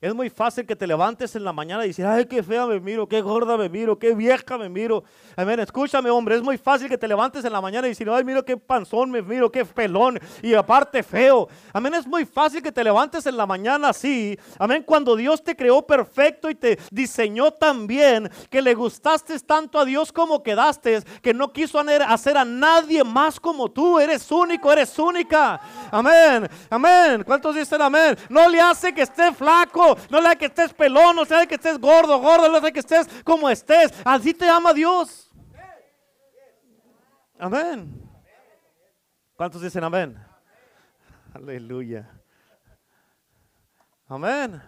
Es muy fácil que te levantes en la mañana y decir, ay, qué fea me miro, qué gorda me miro, qué vieja me miro. Amén, escúchame, hombre, es muy fácil que te levantes en la mañana y decir, ay, miro qué panzón me miro, qué pelón y aparte feo. Amén, es muy fácil que te levantes en la mañana así. Amén, cuando Dios te creó perfecto y te diseñó tan bien que le gustaste tanto a Dios como quedaste, que no quiso hacer a nadie más como tú. Eres único, eres única. Amén, amén. ¿Cuántos dicen amén? No le hace que esté flaco no le que estés pelón, no le que estés gordo, gordo, no le que estés como estés. Así te ama Dios. Amén. ¿Cuántos dicen amén? Aleluya. Amén.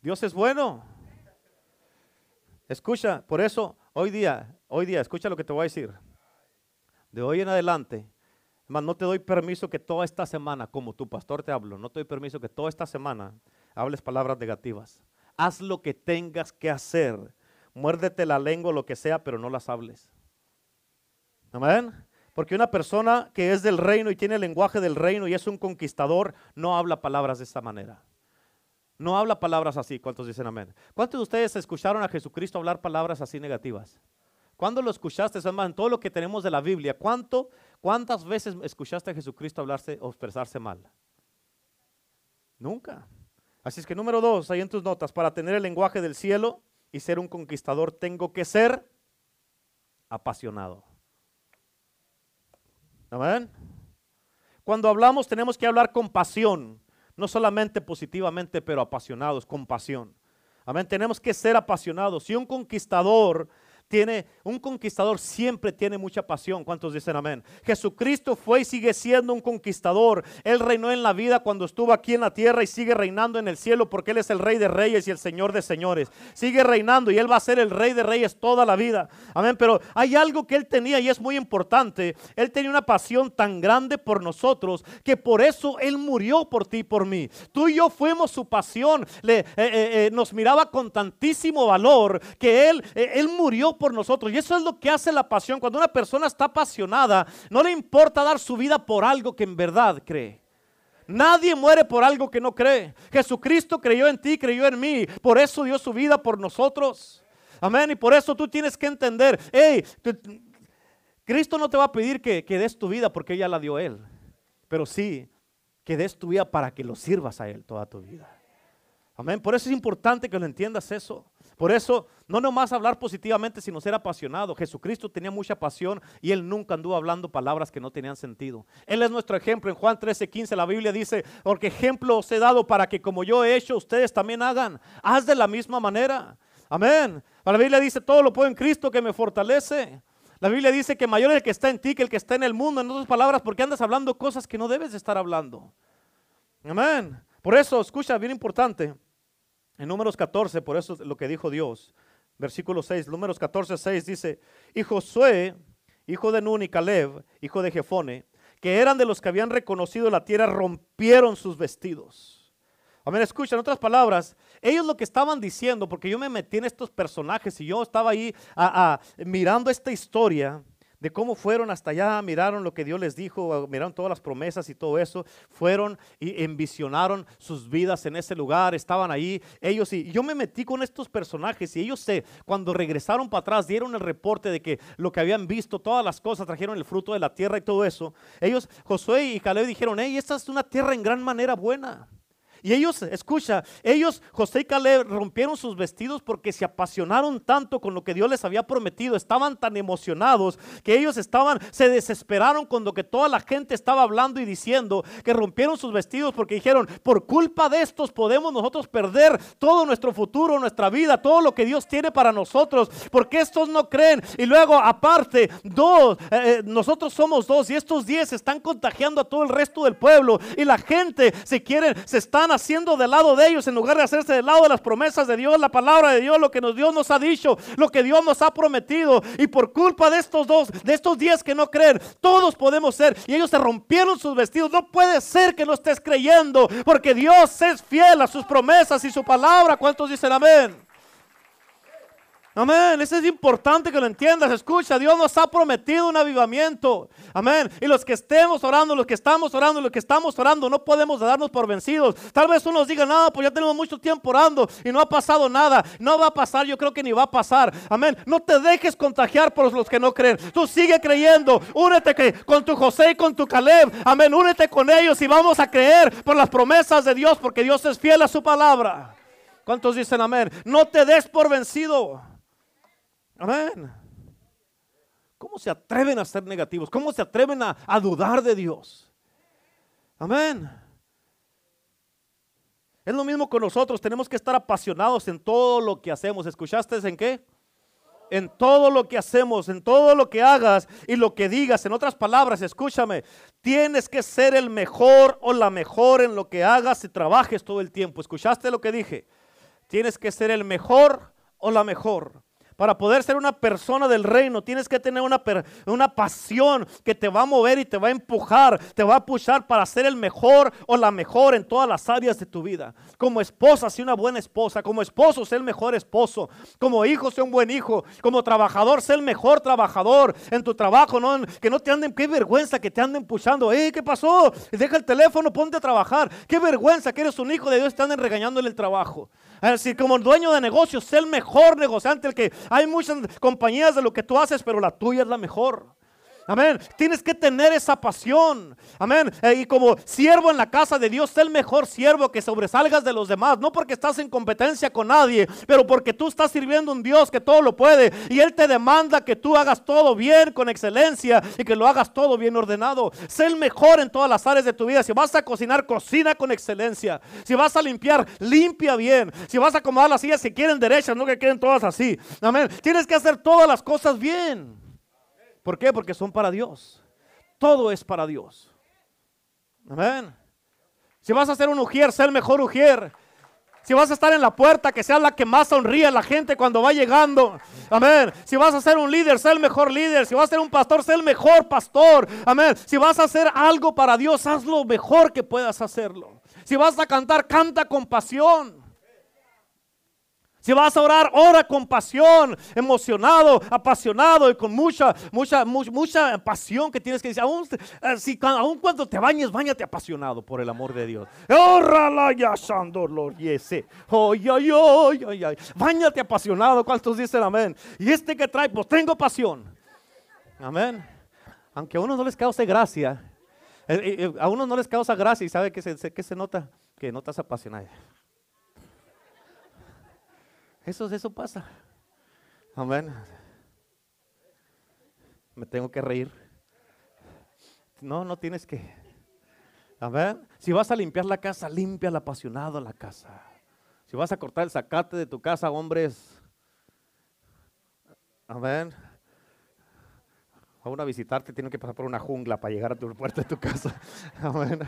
Dios es bueno. Escucha, por eso hoy día, hoy día, escucha lo que te voy a decir. De hoy en adelante, no te doy permiso que toda esta semana, como tu pastor te hablo, no te doy permiso que toda esta semana hables palabras negativas. Haz lo que tengas que hacer. muérdete la lengua, lo que sea, pero no las hables. Amén. Porque una persona que es del reino y tiene el lenguaje del reino y es un conquistador, no habla palabras de esta manera. No habla palabras así. ¿Cuántos dicen amén? ¿Cuántos de ustedes escucharon a Jesucristo hablar palabras así negativas? ¿Cuándo lo escuchaste? Es más, en todo lo que tenemos de la Biblia, ¿cuánto, ¿cuántas veces escuchaste a Jesucristo hablarse o expresarse mal? Nunca. Así es que número dos, ahí en tus notas, para tener el lenguaje del cielo y ser un conquistador, tengo que ser apasionado. Amén. Cuando hablamos tenemos que hablar con pasión, no solamente positivamente, pero apasionados, con pasión. Amén. Tenemos que ser apasionados. Si un conquistador tiene, un conquistador siempre tiene mucha pasión. ¿Cuántos dicen amén? Jesucristo fue y sigue siendo un conquistador. Él reinó en la vida cuando estuvo aquí en la tierra y sigue reinando en el cielo porque Él es el rey de reyes y el señor de señores. Sigue reinando y Él va a ser el rey de reyes toda la vida. Amén. Pero hay algo que Él tenía y es muy importante. Él tenía una pasión tan grande por nosotros que por eso Él murió por ti y por mí. Tú y yo fuimos su pasión. Le, eh, eh, eh, nos miraba con tantísimo valor que Él, Él murió por nosotros. Y eso es lo que hace la pasión. Cuando una persona está apasionada, no le importa dar su vida por algo que en verdad cree. Nadie muere por algo que no cree. Jesucristo creyó en ti, creyó en mí. Por eso dio su vida por nosotros. Amén. Y por eso tú tienes que entender, hey, Cristo no te va a pedir que, que des tu vida porque ya la dio Él. Pero sí, que des tu vida para que lo sirvas a Él toda tu vida. Amén. Por eso es importante que lo entiendas eso. Por eso, no nomás hablar positivamente, sino ser apasionado. Jesucristo tenía mucha pasión y él nunca anduvo hablando palabras que no tenían sentido. Él es nuestro ejemplo. En Juan 13, 15, la Biblia dice, porque ejemplo os he dado para que como yo he hecho, ustedes también hagan. Haz de la misma manera. Amén. La Biblia dice, todo lo puedo en Cristo que me fortalece. La Biblia dice que mayor es el que está en ti que el que está en el mundo. En otras palabras, porque andas hablando cosas que no debes de estar hablando. Amén. Por eso, escucha, bien importante. En números 14, por eso es lo que dijo Dios. Versículo 6, números 14, 6 dice, y Josué, hijo de Nun y Caleb, hijo de Jefone, que eran de los que habían reconocido la tierra, rompieron sus vestidos. Amén, escucha, en otras palabras, ellos lo que estaban diciendo, porque yo me metí en estos personajes y yo estaba ahí mirando esta historia, de cómo fueron hasta allá, miraron lo que Dios les dijo, miraron todas las promesas y todo eso, fueron y envisionaron sus vidas en ese lugar, estaban ahí ellos y yo me metí con estos personajes y ellos cuando regresaron para atrás dieron el reporte de que lo que habían visto, todas las cosas, trajeron el fruto de la tierra y todo eso. Ellos, Josué y Caleb dijeron, hey, esta es una tierra en gran manera buena. Y ellos, escucha, ellos, José y Caleb, rompieron sus vestidos porque se apasionaron tanto con lo que Dios les había prometido. Estaban tan emocionados que ellos estaban, se desesperaron con lo que toda la gente estaba hablando y diciendo, que rompieron sus vestidos porque dijeron, por culpa de estos podemos nosotros perder todo nuestro futuro, nuestra vida, todo lo que Dios tiene para nosotros, porque estos no creen. Y luego, aparte, dos, eh, eh, nosotros somos dos y estos diez están contagiando a todo el resto del pueblo y la gente se quieren, se están haciendo del lado de ellos en lugar de hacerse del lado de las promesas de Dios, la palabra de Dios, lo que Dios nos ha dicho, lo que Dios nos ha prometido. Y por culpa de estos dos, de estos diez que no creen, todos podemos ser. Y ellos se rompieron sus vestidos. No puede ser que no estés creyendo, porque Dios es fiel a sus promesas y su palabra. ¿Cuántos dicen amén? Amén. Eso es importante que lo entiendas. Escucha, Dios nos ha prometido un avivamiento. Amén. Y los que estemos orando, los que estamos orando, los que estamos orando, no podemos darnos por vencidos. Tal vez uno nos diga, no, pues ya tenemos mucho tiempo orando y no ha pasado nada. No va a pasar, yo creo que ni va a pasar. Amén. No te dejes contagiar por los que no creen. Tú sigue creyendo. Únete con tu José y con tu Caleb. Amén. Únete con ellos y vamos a creer por las promesas de Dios, porque Dios es fiel a su palabra. ¿Cuántos dicen amén? No te des por vencido. Amén. ¿Cómo se atreven a ser negativos? ¿Cómo se atreven a, dudar de Dios? Amén. Es lo mismo con nosotros. Tenemos que estar apasionados en todo lo que hacemos. ¿Escuchaste en qué? En todo lo que hacemos, en todo lo que hagas y lo que digas. En otras palabras, escúchame, tienes que ser el mejor o la mejor en lo que hagas y trabajes todo el tiempo. ¿Escuchaste lo que dije? Tienes que ser el mejor o la mejor. Para poder ser una persona del reino, tienes que tener una, una pasión que te va a mover y te va a empujar, te va a pushar para ser el mejor o la mejor en todas las áreas de tu vida. Como esposa, sé una buena esposa. Como esposo, sé el mejor esposo. Como hijo, sé un buen hijo. Como trabajador, sé el mejor trabajador en tu trabajo. Que no te anden, qué vergüenza que te anden puchando. Eh, ¿qué pasó? Deja el teléfono, ponte a trabajar. Qué vergüenza que eres un hijo de Dios te anden regañando en el trabajo. Es decir, como dueño de negocios, sé el mejor negociante, el que hay muchas compañías de lo que tú haces, pero la tuya es la mejor. Amén. Tienes que tener esa pasión. Amén. Eh, y como siervo en la casa de Dios, sé el mejor siervo que sobresalgas de los demás. No porque estás en competencia con nadie, pero porque tú estás sirviendo a un Dios que todo lo puede. Y Él te demanda que tú hagas todo bien, con excelencia, y que lo hagas todo bien ordenado. Sé el mejor en todas las áreas de tu vida. Si vas a cocinar, cocina con excelencia. Si vas a limpiar, limpia bien. Si vas a acomodar las sillas que quieren derechas, no que queden todas así. Amén. Tienes que hacer todas las cosas bien. ¿Por qué? Porque son para Dios. Todo es para Dios. Amén. Si vas a ser un ujier, sé el mejor ujier. Si vas a estar en la puerta, que sea la que más sonríe a la gente cuando va llegando. Amén. Si vas a ser un líder, sé el mejor líder. Si vas a ser un pastor, sé el mejor pastor. Amén. Si vas a hacer algo para Dios, haz lo mejor que puedas hacerlo. Si vas a cantar, canta con pasión. Si vas a orar, ora con pasión, emocionado, apasionado y con mucha, mucha, mucha, pasión que tienes que decir. Aún, eh, si, aún cuando te bañes, bañate apasionado por el amor de Dios. Bañate apasionado. ¿Cuántos dicen amén? Y este que trae, pues tengo pasión. Amén. Aunque a uno no les cause gracia, eh, eh, a uno no les causa gracia y sabe que se nota, que no estás apasionado. Eso, eso pasa. Amén. Me tengo que reír. No, no tienes que. Amén. Si vas a limpiar la casa, limpia la apasionado la casa. Si vas a cortar el zacate de tu casa, hombres. Amén. A uno a visitarte tiene que pasar por una jungla para llegar a tu puerta de tu casa. Amén.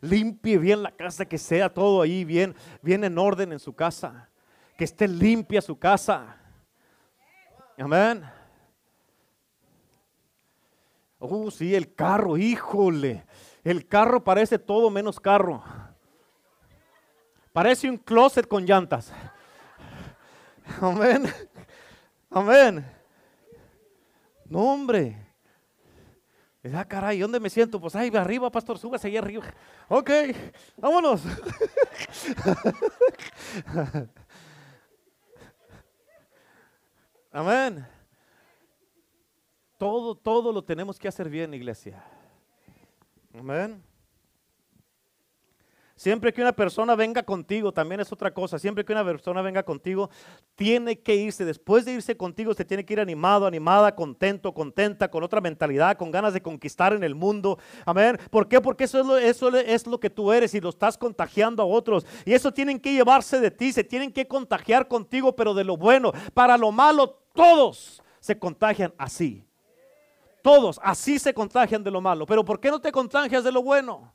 Limpie bien la casa, que sea todo ahí bien, bien en orden en su casa que esté limpia su casa. Amén. Oh, sí, el carro, híjole. El carro parece todo menos carro. Parece un closet con llantas. Amén. Amén. No, hombre. Ah, caray, ¿dónde me siento? Pues ahí arriba, pastor, súbase ahí arriba. Ok, vámonos. Amén. Todo, todo lo tenemos que hacer bien, iglesia. Amén. Siempre que una persona venga contigo, también es otra cosa. Siempre que una persona venga contigo, tiene que irse. Después de irse contigo, se tiene que ir animado, animada, contento, contenta, con otra mentalidad, con ganas de conquistar en el mundo. Amén. ¿Por qué? Porque eso es lo, eso es lo que tú eres y lo estás contagiando a otros. Y eso tienen que llevarse de ti, se tienen que contagiar contigo, pero de lo bueno. Para lo malo, todos se contagian así. Todos así se contagian de lo malo. Pero ¿por qué no te contagias de lo bueno?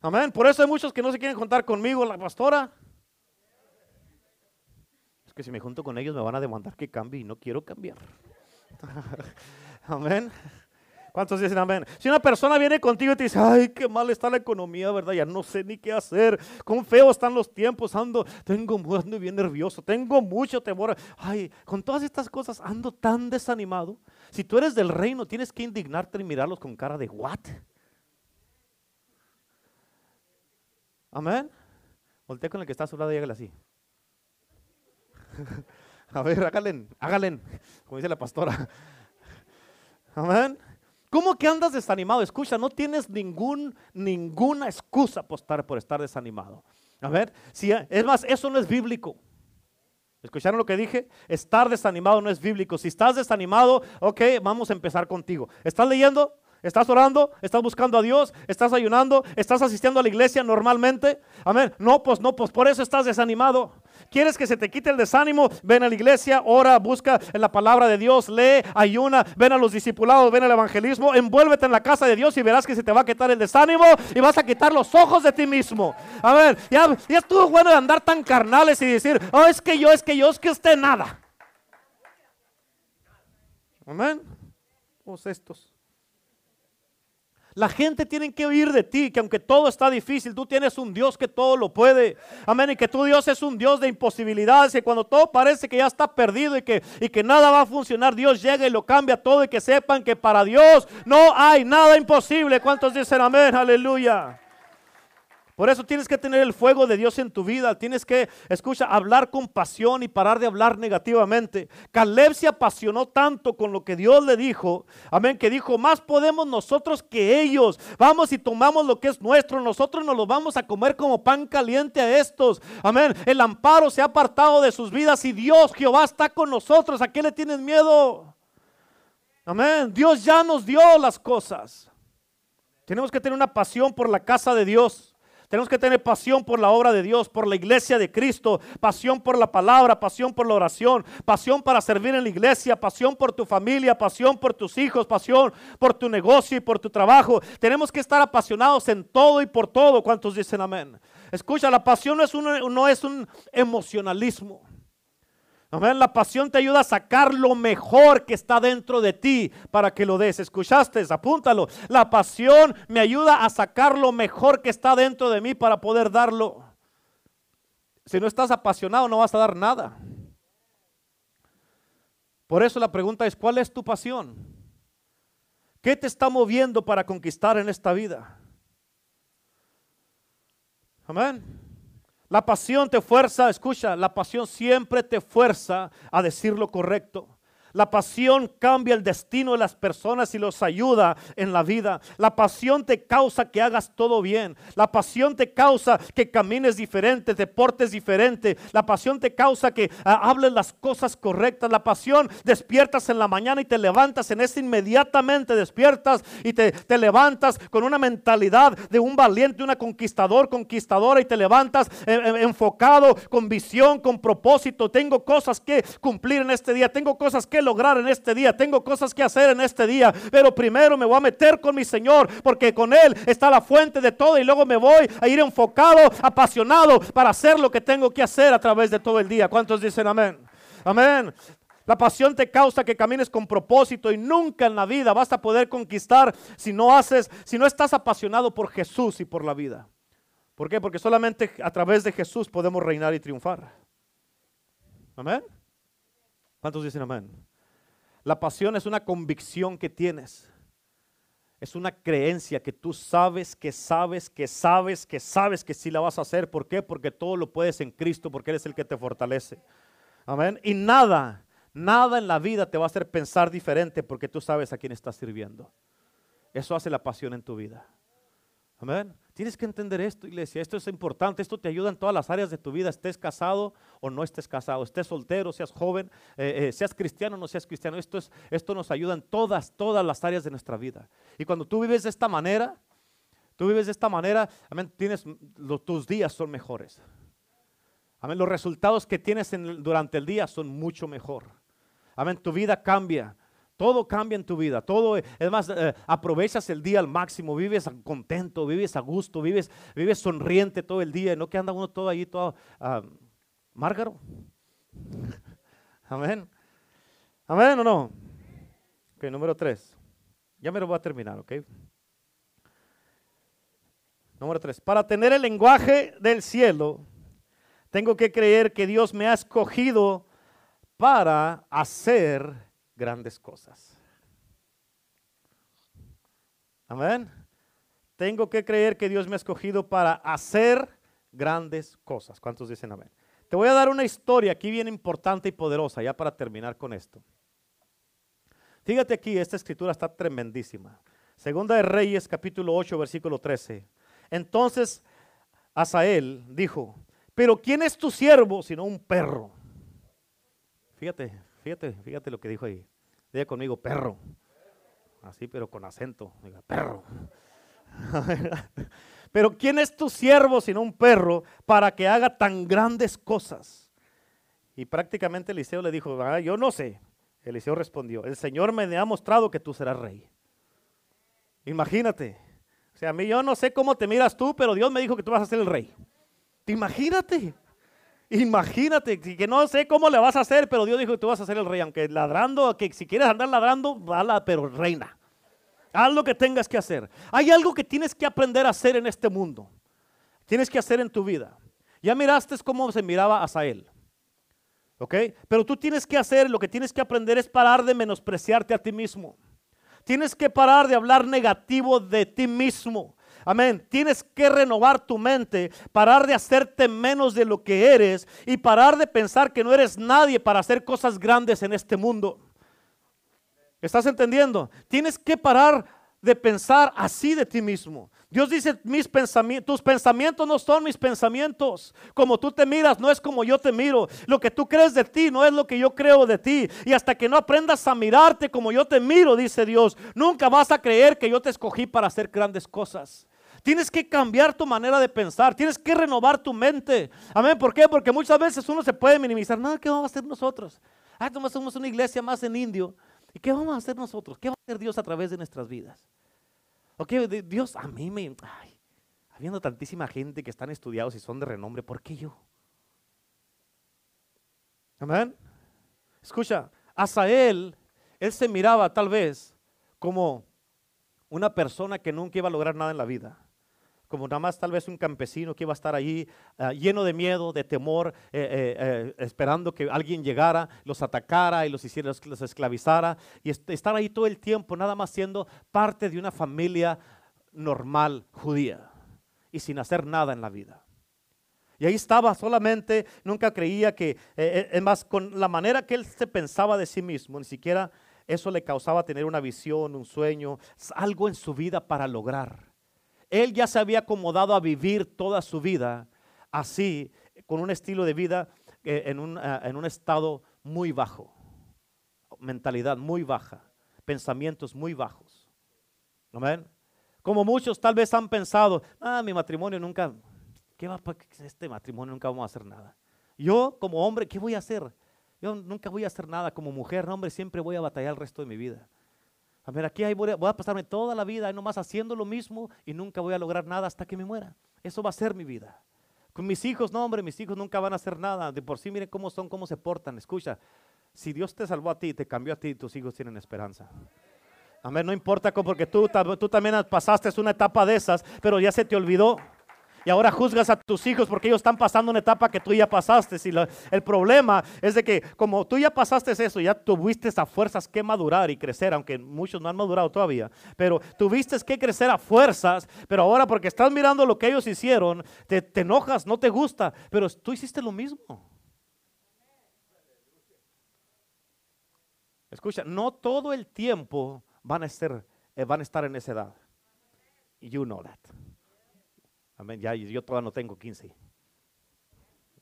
Amén. Por eso hay muchos que no se quieren contar conmigo, la pastora. Es que si me junto con ellos me van a demandar que cambie y no quiero cambiar. Amén. ¿Cuántos dicen amén? Si una persona viene contigo y te dice, ay, qué mal está la economía, ¿verdad? Ya no sé ni qué hacer. Con feo están los tiempos, ando, tengo, ando bien nervioso, tengo mucho temor. Ay, con todas estas cosas ando tan desanimado. Si tú eres del reino, tienes que indignarte y mirarlos con cara de, ¿what? Amén. Voltea con el que está a su lado y hágale así. a ver, hágale, hágale, como dice la pastora. Amén. ¿Cómo que andas desanimado? Escucha, no tienes ningún, ninguna excusa por estar, por estar desanimado. A ver, si, es más, eso no es bíblico. ¿Escucharon lo que dije? Estar desanimado no es bíblico. Si estás desanimado, ok, vamos a empezar contigo. ¿Estás leyendo? ¿Estás orando? ¿Estás buscando a Dios? ¿Estás ayunando? ¿Estás asistiendo a la iglesia normalmente? Amén. No, pues no, pues por eso estás desanimado. ¿Quieres que se te quite el desánimo? Ven a la iglesia, ora, busca en la palabra de Dios, lee, ayuna, ven a los discipulados, ven al evangelismo, envuélvete en la casa de Dios y verás que se te va a quitar el desánimo y vas a quitar los ojos de ti mismo. A ver, ya, ya estuvo bueno de andar tan carnales y decir, oh, es que yo, es que yo, es que usted nada. Amén. Todos estos. La gente tiene que oír de ti que aunque todo está difícil, tú tienes un Dios que todo lo puede. Amén. Y que tu Dios es un Dios de imposibilidades. Y cuando todo parece que ya está perdido y que, y que nada va a funcionar, Dios llega y lo cambia todo. Y que sepan que para Dios no hay nada imposible. ¿Cuántos dicen amén? Aleluya. Por eso tienes que tener el fuego de Dios en tu vida. Tienes que, escucha, hablar con pasión y parar de hablar negativamente. Caleb se apasionó tanto con lo que Dios le dijo. Amén, que dijo, más podemos nosotros que ellos. Vamos y tomamos lo que es nuestro. Nosotros nos lo vamos a comer como pan caliente a estos. Amén. El amparo se ha apartado de sus vidas y Dios, Jehová, está con nosotros. ¿A qué le tienes miedo? Amén. Dios ya nos dio las cosas. Tenemos que tener una pasión por la casa de Dios. Tenemos que tener pasión por la obra de Dios, por la iglesia de Cristo, pasión por la palabra, pasión por la oración, pasión para servir en la iglesia, pasión por tu familia, pasión por tus hijos, pasión por tu negocio y por tu trabajo. Tenemos que estar apasionados en todo y por todo. ¿Cuántos dicen amén? Escucha, la pasión no es un, no es un emocionalismo. Amén. La pasión te ayuda a sacar lo mejor que está dentro de ti para que lo des. ¿Escuchaste? Apúntalo. La pasión me ayuda a sacar lo mejor que está dentro de mí para poder darlo. Si no estás apasionado no vas a dar nada. Por eso la pregunta es, ¿cuál es tu pasión? ¿Qué te está moviendo para conquistar en esta vida? Amén. La pasión te fuerza, escucha, la pasión siempre te fuerza a decir lo correcto. La pasión cambia el destino de las personas y los ayuda en la vida. La pasión te causa que hagas todo bien. La pasión te causa que camines diferente, te portes diferente. La pasión te causa que ah, hables las cosas correctas. La pasión despiertas en la mañana y te levantas en ese inmediatamente despiertas y te, te levantas con una mentalidad de un valiente, una conquistador, conquistadora y te levantas eh, eh, enfocado, con visión, con propósito. Tengo cosas que cumplir en este día. Tengo cosas que lograr en este día, tengo cosas que hacer en este día, pero primero me voy a meter con mi Señor, porque con Él está la fuente de todo y luego me voy a ir enfocado, apasionado para hacer lo que tengo que hacer a través de todo el día. ¿Cuántos dicen amén? Amén. La pasión te causa que camines con propósito y nunca en la vida vas a poder conquistar si no haces, si no estás apasionado por Jesús y por la vida. ¿Por qué? Porque solamente a través de Jesús podemos reinar y triunfar. Amén. ¿Cuántos dicen amén? La pasión es una convicción que tienes. Es una creencia que tú sabes, que sabes, que sabes, que sabes que sí la vas a hacer. ¿Por qué? Porque todo lo puedes en Cristo, porque Él es el que te fortalece. Amén. Y nada, nada en la vida te va a hacer pensar diferente porque tú sabes a quién estás sirviendo. Eso hace la pasión en tu vida. Amén. Tienes que entender esto, iglesia. Esto es importante. Esto te ayuda en todas las áreas de tu vida. Estés casado o no estés casado. Estés soltero, seas joven, eh, eh, seas cristiano o no seas cristiano. Esto, es, esto nos ayuda en todas, todas las áreas de nuestra vida. Y cuando tú vives de esta manera, tú vives de esta manera, amén, tienes, tus días son mejores. Amén, los resultados que tienes durante el día son mucho mejor. Amén, tu vida cambia. Todo cambia en tu vida, todo, es más, eh, aprovechas el día al máximo, vives contento, vives a gusto, vives, vives sonriente todo el día, no que anda uno todo ahí, todo uh, márgaro. Amén. Amén o no. Ok, número tres. Ya me lo voy a terminar, ok. Número tres. Para tener el lenguaje del cielo, tengo que creer que Dios me ha escogido para hacer grandes cosas. Amén. Tengo que creer que Dios me ha escogido para hacer grandes cosas. ¿Cuántos dicen amén? Te voy a dar una historia aquí bien importante y poderosa, ya para terminar con esto. Fíjate aquí, esta escritura está tremendísima. Segunda de Reyes, capítulo 8, versículo 13. Entonces Asael dijo, pero ¿quién es tu siervo sino un perro? Fíjate, Fíjate, fíjate lo que dijo ahí. Diga conmigo, perro. Así, pero con acento. Diga, perro. pero ¿quién es tu siervo sino un perro para que haga tan grandes cosas? Y prácticamente Eliseo le dijo, ah, yo no sé. Eliseo respondió, el Señor me ha mostrado que tú serás rey. Imagínate. O sea, a mí yo no sé cómo te miras tú, pero Dios me dijo que tú vas a ser el rey. Imagínate. Imagínate, que no sé cómo le vas a hacer, pero Dios dijo que tú vas a ser el rey, aunque ladrando, que si quieres andar ladrando, la pero reina. Haz lo que tengas que hacer. Hay algo que tienes que aprender a hacer en este mundo. Tienes que hacer en tu vida. Ya miraste cómo se miraba a Sael. ¿Ok? Pero tú tienes que hacer, lo que tienes que aprender es parar de menospreciarte a ti mismo. Tienes que parar de hablar negativo de ti mismo. Amén. Tienes que renovar tu mente, parar de hacerte menos de lo que eres y parar de pensar que no eres nadie para hacer cosas grandes en este mundo. ¿Estás entendiendo? Tienes que parar de pensar así de ti mismo. Dios dice, mis pensamientos, tus pensamientos no son mis pensamientos. Como tú te miras, no es como yo te miro. Lo que tú crees de ti no es lo que yo creo de ti. Y hasta que no aprendas a mirarte como yo te miro, dice Dios, nunca vas a creer que yo te escogí para hacer grandes cosas. Tienes que cambiar tu manera de pensar, tienes que renovar tu mente. Amén, ¿por qué? Porque muchas veces uno se puede minimizar. No, ¿qué vamos a hacer nosotros? Ah, somos una iglesia más en indio. ¿Y qué vamos a hacer nosotros? ¿Qué va a hacer Dios a través de nuestras vidas? Ok, Dios a mí me... Ay, habiendo tantísima gente que están estudiados y son de renombre, ¿por qué yo? Amén. Escucha, Asael, él se miraba tal vez como una persona que nunca iba a lograr nada en la vida como nada más tal vez un campesino que iba a estar allí ah, lleno de miedo, de temor, eh, eh, eh, esperando que alguien llegara, los atacara y los hiciera, los esclavizara, y estar ahí todo el tiempo, nada más siendo parte de una familia normal judía y sin hacer nada en la vida. Y ahí estaba solamente, nunca creía que, es más, con la manera que él se pensaba de sí mismo, ni siquiera eso le causaba tener una visión, un sueño, algo en su vida para lograr. Él ya se había acomodado a vivir toda su vida así, con un estilo de vida eh, en, un, ah, en un estado muy bajo, mentalidad muy baja, pensamientos muy bajos. Amén. Como muchos tal vez han pensado, ah, mi matrimonio nunca, ¿qué va este matrimonio? Nunca vamos a hacer nada. Yo como hombre, ¿qué voy a hacer? Yo nunca voy a hacer nada como mujer, hombre, siempre voy a batallar el resto de mi vida. A ver, aquí voy a, pasarme toda la vida nomás haciendo lo mismo y nunca voy a lograr nada hasta que me muera. Eso va a ser mi vida. Con mis hijos, no, hombre, mis hijos nunca van a hacer nada. De por sí, miren cómo son, cómo se portan. Escucha, si Dios te salvó a ti, te cambió a ti, tus hijos tienen esperanza. Amén, no importa porque tú, tú también pasaste una etapa de esas, pero ya se te olvidó y ahora juzgas a tus hijos porque ellos están pasando una etapa que tú ya pasaste. Y el problema es de que como tú ya pasaste eso, ya tuviste a fuerzas que madurar y crecer, aunque muchos no han madurado todavía, pero tuviste que crecer a fuerzas, pero ahora porque estás mirando lo que ellos hicieron, te, enojas, no te gusta, pero tú hiciste lo mismo. Escucha, no todo el tiempo van a, eh, van a estar en esa edad. You know that. Amén. Ya, yo todavía no tengo 15.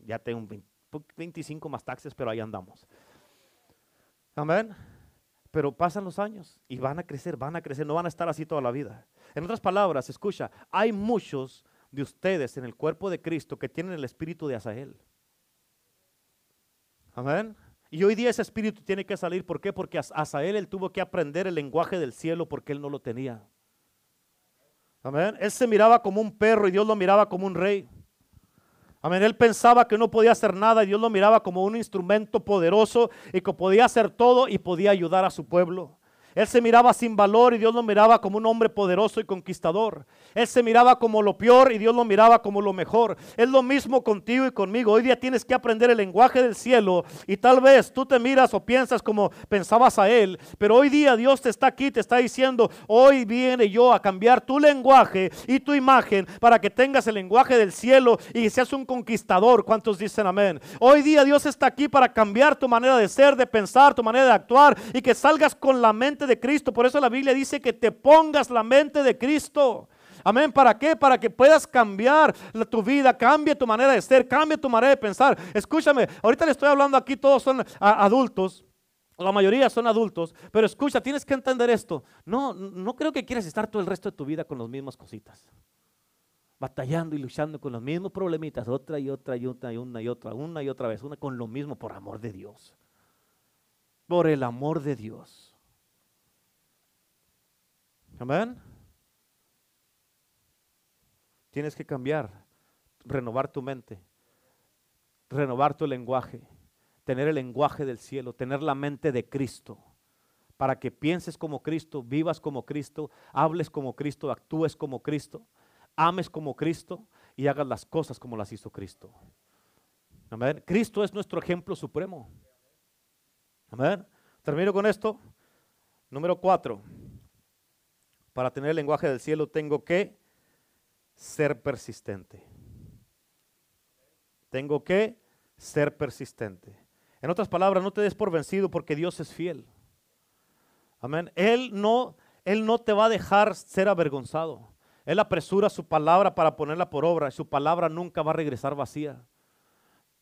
Ya tengo 25 más taxes, pero ahí andamos. Amén. Pero pasan los años y van a crecer, van a crecer, no van a estar así toda la vida. En otras palabras, escucha, hay muchos de ustedes en el cuerpo de Cristo que tienen el espíritu de Asael. Amén. Y hoy día ese espíritu tiene que salir. ¿Por qué? Porque Asael él tuvo que aprender el lenguaje del cielo porque él no lo tenía. Él se miraba como un perro y Dios lo miraba como un rey. Amén. Él pensaba que no podía hacer nada y Dios lo miraba como un instrumento poderoso y que podía hacer todo y podía ayudar a su pueblo. Él se miraba sin valor y Dios lo miraba como un hombre poderoso y conquistador. Él se miraba como lo peor y Dios lo miraba como lo mejor. Es lo mismo contigo y conmigo. Hoy día tienes que aprender el lenguaje del cielo y tal vez tú te miras o piensas como pensabas a Él. Pero hoy día Dios te está aquí, te está diciendo, hoy viene yo a cambiar tu lenguaje y tu imagen para que tengas el lenguaje del cielo y seas un conquistador. ¿Cuántos dicen amén? Hoy día Dios está aquí para cambiar tu manera de ser, de pensar, tu manera de actuar y que salgas con la mente de Cristo. Por eso la Biblia dice que te pongas la mente de Cristo. Amén. ¿Para qué? Para que puedas cambiar tu vida, cambie tu manera de ser, cambie tu manera de pensar. Escúchame, ahorita le estoy hablando aquí, todos son adultos. La mayoría son adultos, pero escucha, tienes que entender esto. No, no creo que quieras estar todo el resto de tu vida con las mismas cositas. Batallando y luchando con los mismos problemitas, otra y otra y otra y una y otra, una y otra vez, una con lo mismo por amor de Dios. Por el amor de Dios. Amén. Tienes que cambiar, renovar tu mente. renovar tu lenguaje, tener el lenguaje del cielo, tener la mente de Cristo, para que pienses como Cristo, vivas como Cristo, hables como Cristo, actúes como Cristo, ames como Cristo y hagas las cosas como las hizo Cristo. Amén. Cristo es nuestro ejemplo supremo. Amén. Termino con esto. Número cuatro. Para tener el lenguaje del cielo tengo que ser persistente. Tengo que ser persistente. En otras palabras, no te des por vencido porque Dios es fiel. Amén. Él no, Él no te va a dejar ser avergonzado. Él apresura su palabra para ponerla por obra y su palabra nunca va a regresar vacía.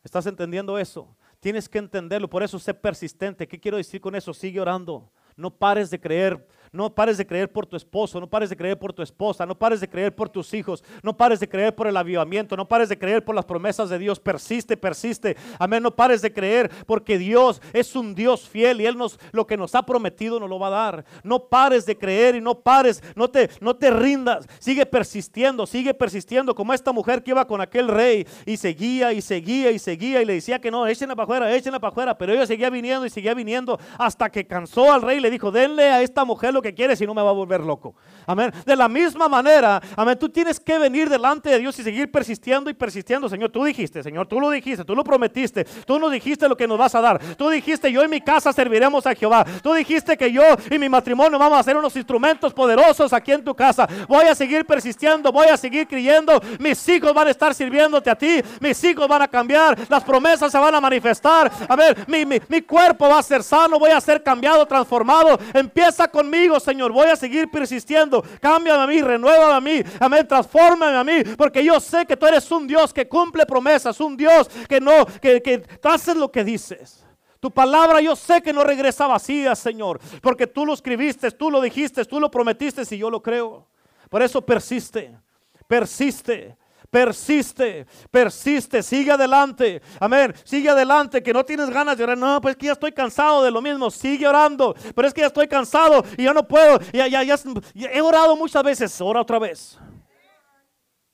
¿Estás entendiendo eso? Tienes que entenderlo, por eso sé persistente. ¿Qué quiero decir con eso? Sigue orando. No pares de creer, no pares de creer por tu esposo, no pares de creer por tu esposa, no pares de creer por tus hijos, no pares de creer por el avivamiento, no pares de creer por las promesas de Dios. Persiste, persiste. Amén, no pares de creer porque Dios es un Dios fiel y Él nos lo que nos ha prometido nos lo va a dar. No pares de creer y no pares, no te, no te rindas. Sigue persistiendo, sigue persistiendo como esta mujer que iba con aquel rey y seguía y seguía y seguía y le decía que no, échenla para afuera, échenla para afuera, pero ella seguía viniendo y seguía viniendo hasta que cansó al rey le dijo, denle a esta mujer lo que quiere, si no me va a volver loco. Amén. De la misma manera, amén, tú tienes que venir delante de Dios y seguir persistiendo y persistiendo. Señor, tú dijiste, Señor, tú lo dijiste, tú lo prometiste, tú nos dijiste lo que nos vas a dar. Tú dijiste, yo en mi casa serviremos a Jehová. Tú dijiste que yo y mi matrimonio vamos a ser unos instrumentos poderosos aquí en tu casa. Voy a seguir persistiendo, voy a seguir creyendo. Mis hijos van a estar sirviéndote a ti, mis hijos van a cambiar, las promesas se van a manifestar. A ver, mi, mi, mi cuerpo va a ser sano, voy a ser cambiado, transformado Empieza conmigo, Señor. Voy a seguir persistiendo. Cámbiame a mí, renuévame a mí. Amén. Transfórmame a mí. Porque yo sé que tú eres un Dios que cumple promesas. Un Dios que no, que, que haces lo que dices. Tu palabra yo sé que no regresa vacía, Señor. Porque tú lo escribiste, tú lo dijiste, tú lo prometiste y yo lo creo. Por eso persiste. Persiste persiste, persiste, sigue adelante. Amén, sigue adelante, que no tienes ganas de orar. No, pues que ya estoy cansado de lo mismo, sigue orando. Pero es que ya estoy cansado y ya no puedo. Ya, ya, ya, he orado muchas veces, ora otra vez.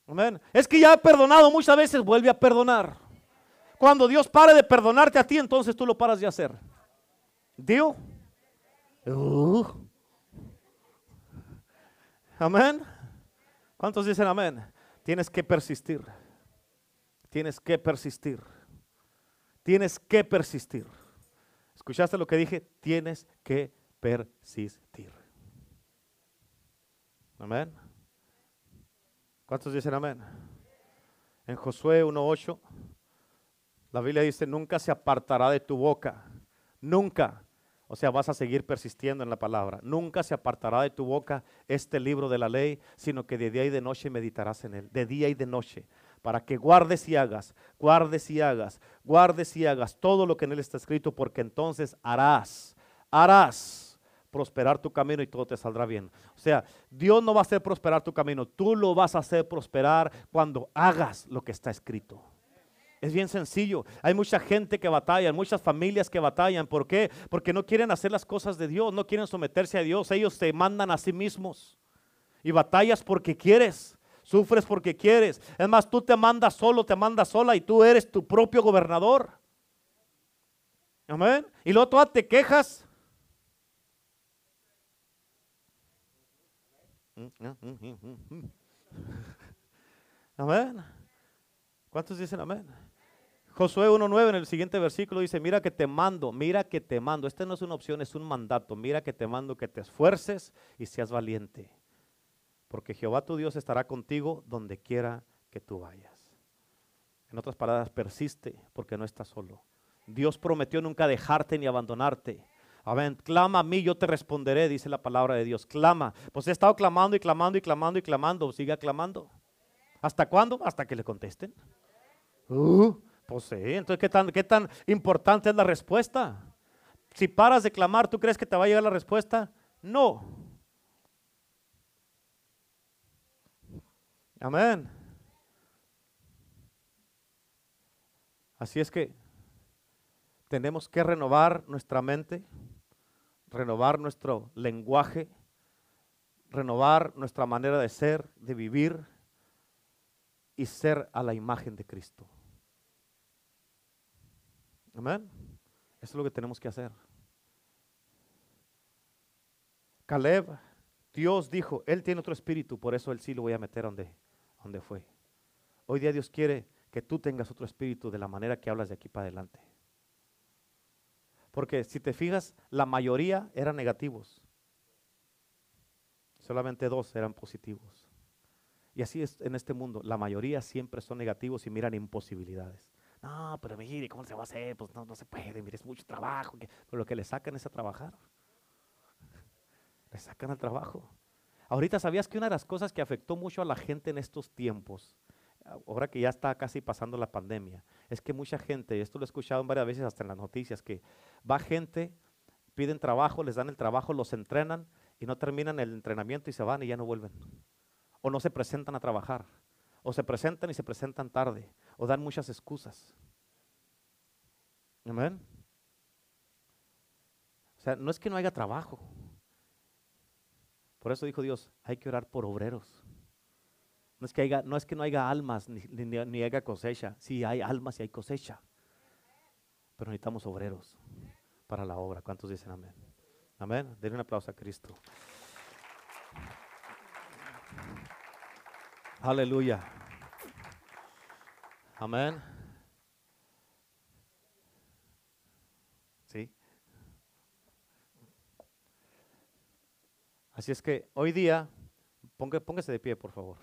Amén. Es que ya he perdonado muchas veces, vuelve a perdonar. Cuando Dios pare de perdonarte a ti, entonces tú lo paras de hacer. ¿Dio? Uh. Amén. ¿Cuántos dicen amén? Tienes que persistir. Tienes que persistir. Tienes que persistir. ¿Escuchaste lo que dije? Tienes que persistir. Amén. ¿Cuántos dicen amén? En Josué 1.8, la Biblia dice, nunca se apartará de tu boca, nunca o sea, vas a seguir persistiendo en la palabra. Nunca se apartará de tu boca este libro de la ley, sino que de día y de noche meditarás en él. De día y de noche. Para que guardes y hagas, guardes y hagas, guardes y hagas todo lo que en él está escrito, porque entonces harás, harás prosperar tu camino y todo te saldrá bien. O sea, Dios no va a hacer prosperar tu camino, tú lo vas a hacer prosperar cuando hagas lo que está escrito. Es bien sencillo. Hay mucha gente que batalla, muchas familias que batallan. ¿Por qué? Porque no quieren hacer las cosas de Dios, no quieren someterse a Dios. Ellos se mandan a sí mismos. Y batallas porque quieres, sufres porque quieres. Es más, tú te mandas solo, te mandas sola y tú eres tu propio gobernador. Amén. Y luego tú te quejas. Amén. ¿Cuántos dicen amén? Josué 1.9 en el siguiente versículo dice, mira que te mando, mira que te mando. Esta no es una opción, es un mandato. Mira que te mando que te esfuerces y seas valiente. Porque Jehová tu Dios estará contigo donde quiera que tú vayas. En otras palabras, persiste porque no estás solo. Dios prometió nunca dejarte ni abandonarte. Amén. Clama a mí, yo te responderé, dice la palabra de Dios. Clama. Pues he estado clamando y clamando y clamando y clamando. Siga clamando. ¿Hasta cuándo? Hasta que le contesten. Uh, pues sí, entonces ¿qué tan, ¿qué tan importante es la respuesta? Si paras de clamar, ¿tú crees que te va a llegar la respuesta? No. Amén. Así es que tenemos que renovar nuestra mente, renovar nuestro lenguaje, renovar nuestra manera de ser, de vivir y ser a la imagen de Cristo. Amén. Es lo que tenemos que hacer. Caleb, Dios dijo, él tiene otro espíritu, por eso él sí lo voy a meter donde fue. Hoy día Dios quiere que tú tengas otro espíritu de la manera que hablas de aquí para adelante. Porque si te fijas, la mayoría eran negativos. Solamente dos eran positivos. Y así es en este mundo. La mayoría siempre son negativos y miran imposibilidades. No, pero mire, ¿cómo se va a hacer? Pues no, se puede, mire, es mucho trabajo. Pero lo que le sacan es a trabajar. Le sacan al trabajo. Ahorita sabías que una de las cosas que afectó mucho a la gente en estos tiempos, ahora que ya está casi pasando la pandemia, es que mucha gente, esto lo he escuchado varias veces hasta en las noticias, que va gente, piden trabajo, les dan el trabajo, los entrenan y no terminan el entrenamiento y se van y ya no vuelven. O no se presentan a trabajar. O se presentan y se presentan tarde. O dan muchas excusas. Amén. O sea, no es que no haya trabajo. Por eso dijo Dios, hay que orar por obreros. No es que, haya, no, es que no haya almas ni, ni haya cosecha. Sí, hay almas y hay cosecha. Pero necesitamos obreros para la obra. ¿Cuántos dicen amén? Amén. Denle un aplauso a Cristo. Aleluya. Amén. Sí. Así es que hoy día, póngase de pie, por favor.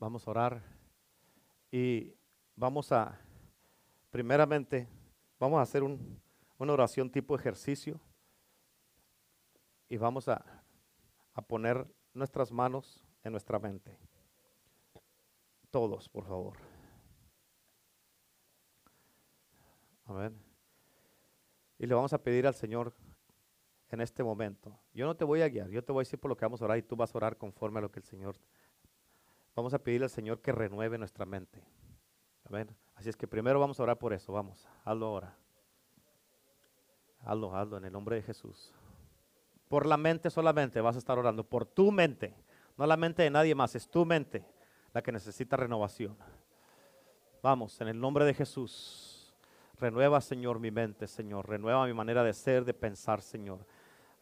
Vamos a orar. Y vamos a, primeramente, vamos a hacer una oración tipo ejercicio y vamos a, a poner nuestras manos en nuestra mente. Todos, por favor. Amén. Y le vamos a pedir al Señor en este momento. Yo no te voy a guiar, yo te voy a decir por lo que vamos a orar y tú vas a orar conforme a lo que el Señor Vamos a pedirle al Señor que renueve nuestra mente. Amén. Así es que primero vamos a orar por eso. Vamos, hazlo ahora. Hazlo, hazlo en el nombre de Jesús. Por la mente solamente vas a estar orando. Por tu mente. No la mente de nadie más. Es tu mente la que necesita renovación. Vamos, en el nombre de Jesús. Renueva, Señor, mi mente, Señor. Renueva mi manera de ser, de pensar, Señor.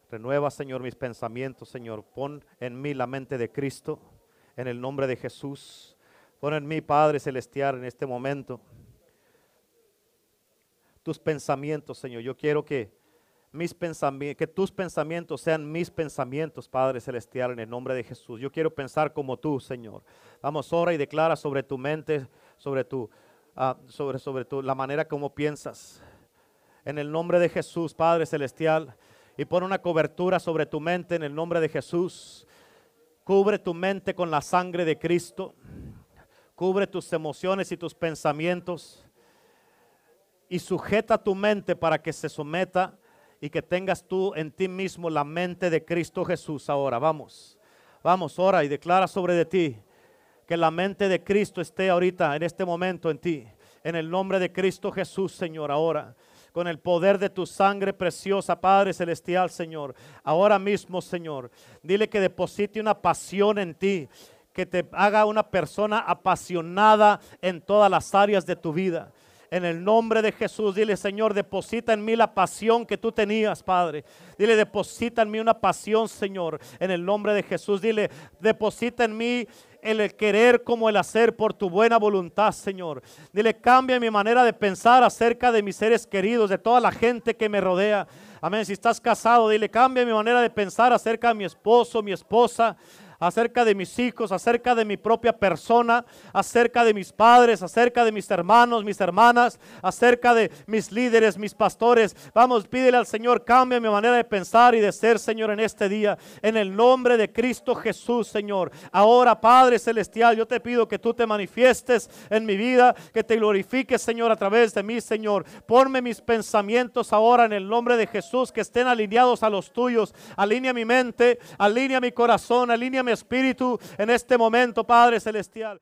Renueva, Señor, mis pensamientos, Señor. Pon en mí la mente de Cristo en el nombre de Jesús. Pon en mí, Padre Celestial, en este momento tus pensamientos, Señor. Yo quiero que mis que tus pensamientos sean mis pensamientos, Padre Celestial, en el nombre de Jesús. Yo quiero pensar como tú, Señor. Vamos, ora y declara sobre tu mente, sobre tu, ah, sobre, sobre tu, la manera como piensas. En el nombre de Jesús, Padre Celestial. Y pon una cobertura sobre tu mente en el nombre de Jesús. Cubre tu mente con la sangre de Cristo. Cubre tus emociones y tus pensamientos. Y sujeta tu mente para que se someta y que tengas tú en ti mismo la mente de Cristo Jesús ahora. Vamos, vamos, ora y declara sobre de ti que la mente de Cristo esté ahorita, en este momento en ti. En el nombre de Cristo Jesús, Señor, ahora con el poder de tu sangre preciosa, Padre Celestial, Señor. Ahora mismo, Señor, dile que deposite una pasión en ti, que te haga una persona apasionada en todas las áreas de tu vida. En el nombre de Jesús, dile, Señor, deposita en mí la pasión que tú tenías, Padre. Dile, deposita en mí una pasión, Señor. En el nombre de Jesús, dile, deposita en mí el querer como el hacer por tu buena voluntad, Señor. Dile, cambia mi manera de pensar acerca de mis seres queridos, de toda la gente que me rodea. Amén. Si estás casado, dile, cambia mi manera de pensar acerca de mi esposo, mi esposa acerca de mis hijos, acerca de mi propia persona, acerca de mis padres, acerca de mis hermanos, mis hermanas, acerca de mis líderes, mis pastores. Vamos, pídele al Señor, cambia mi manera de pensar y de ser, Señor, en este día. En el nombre de Cristo Jesús, Señor. Ahora, Padre Celestial, yo te pido que tú te manifiestes en mi vida, que te glorifiques, Señor, a través de mí, Señor. Ponme mis pensamientos ahora en el nombre de Jesús, que estén alineados a los tuyos. Alinea mi mente, alinea mi corazón, alinea mi espíritu en este momento, Padre Celestial.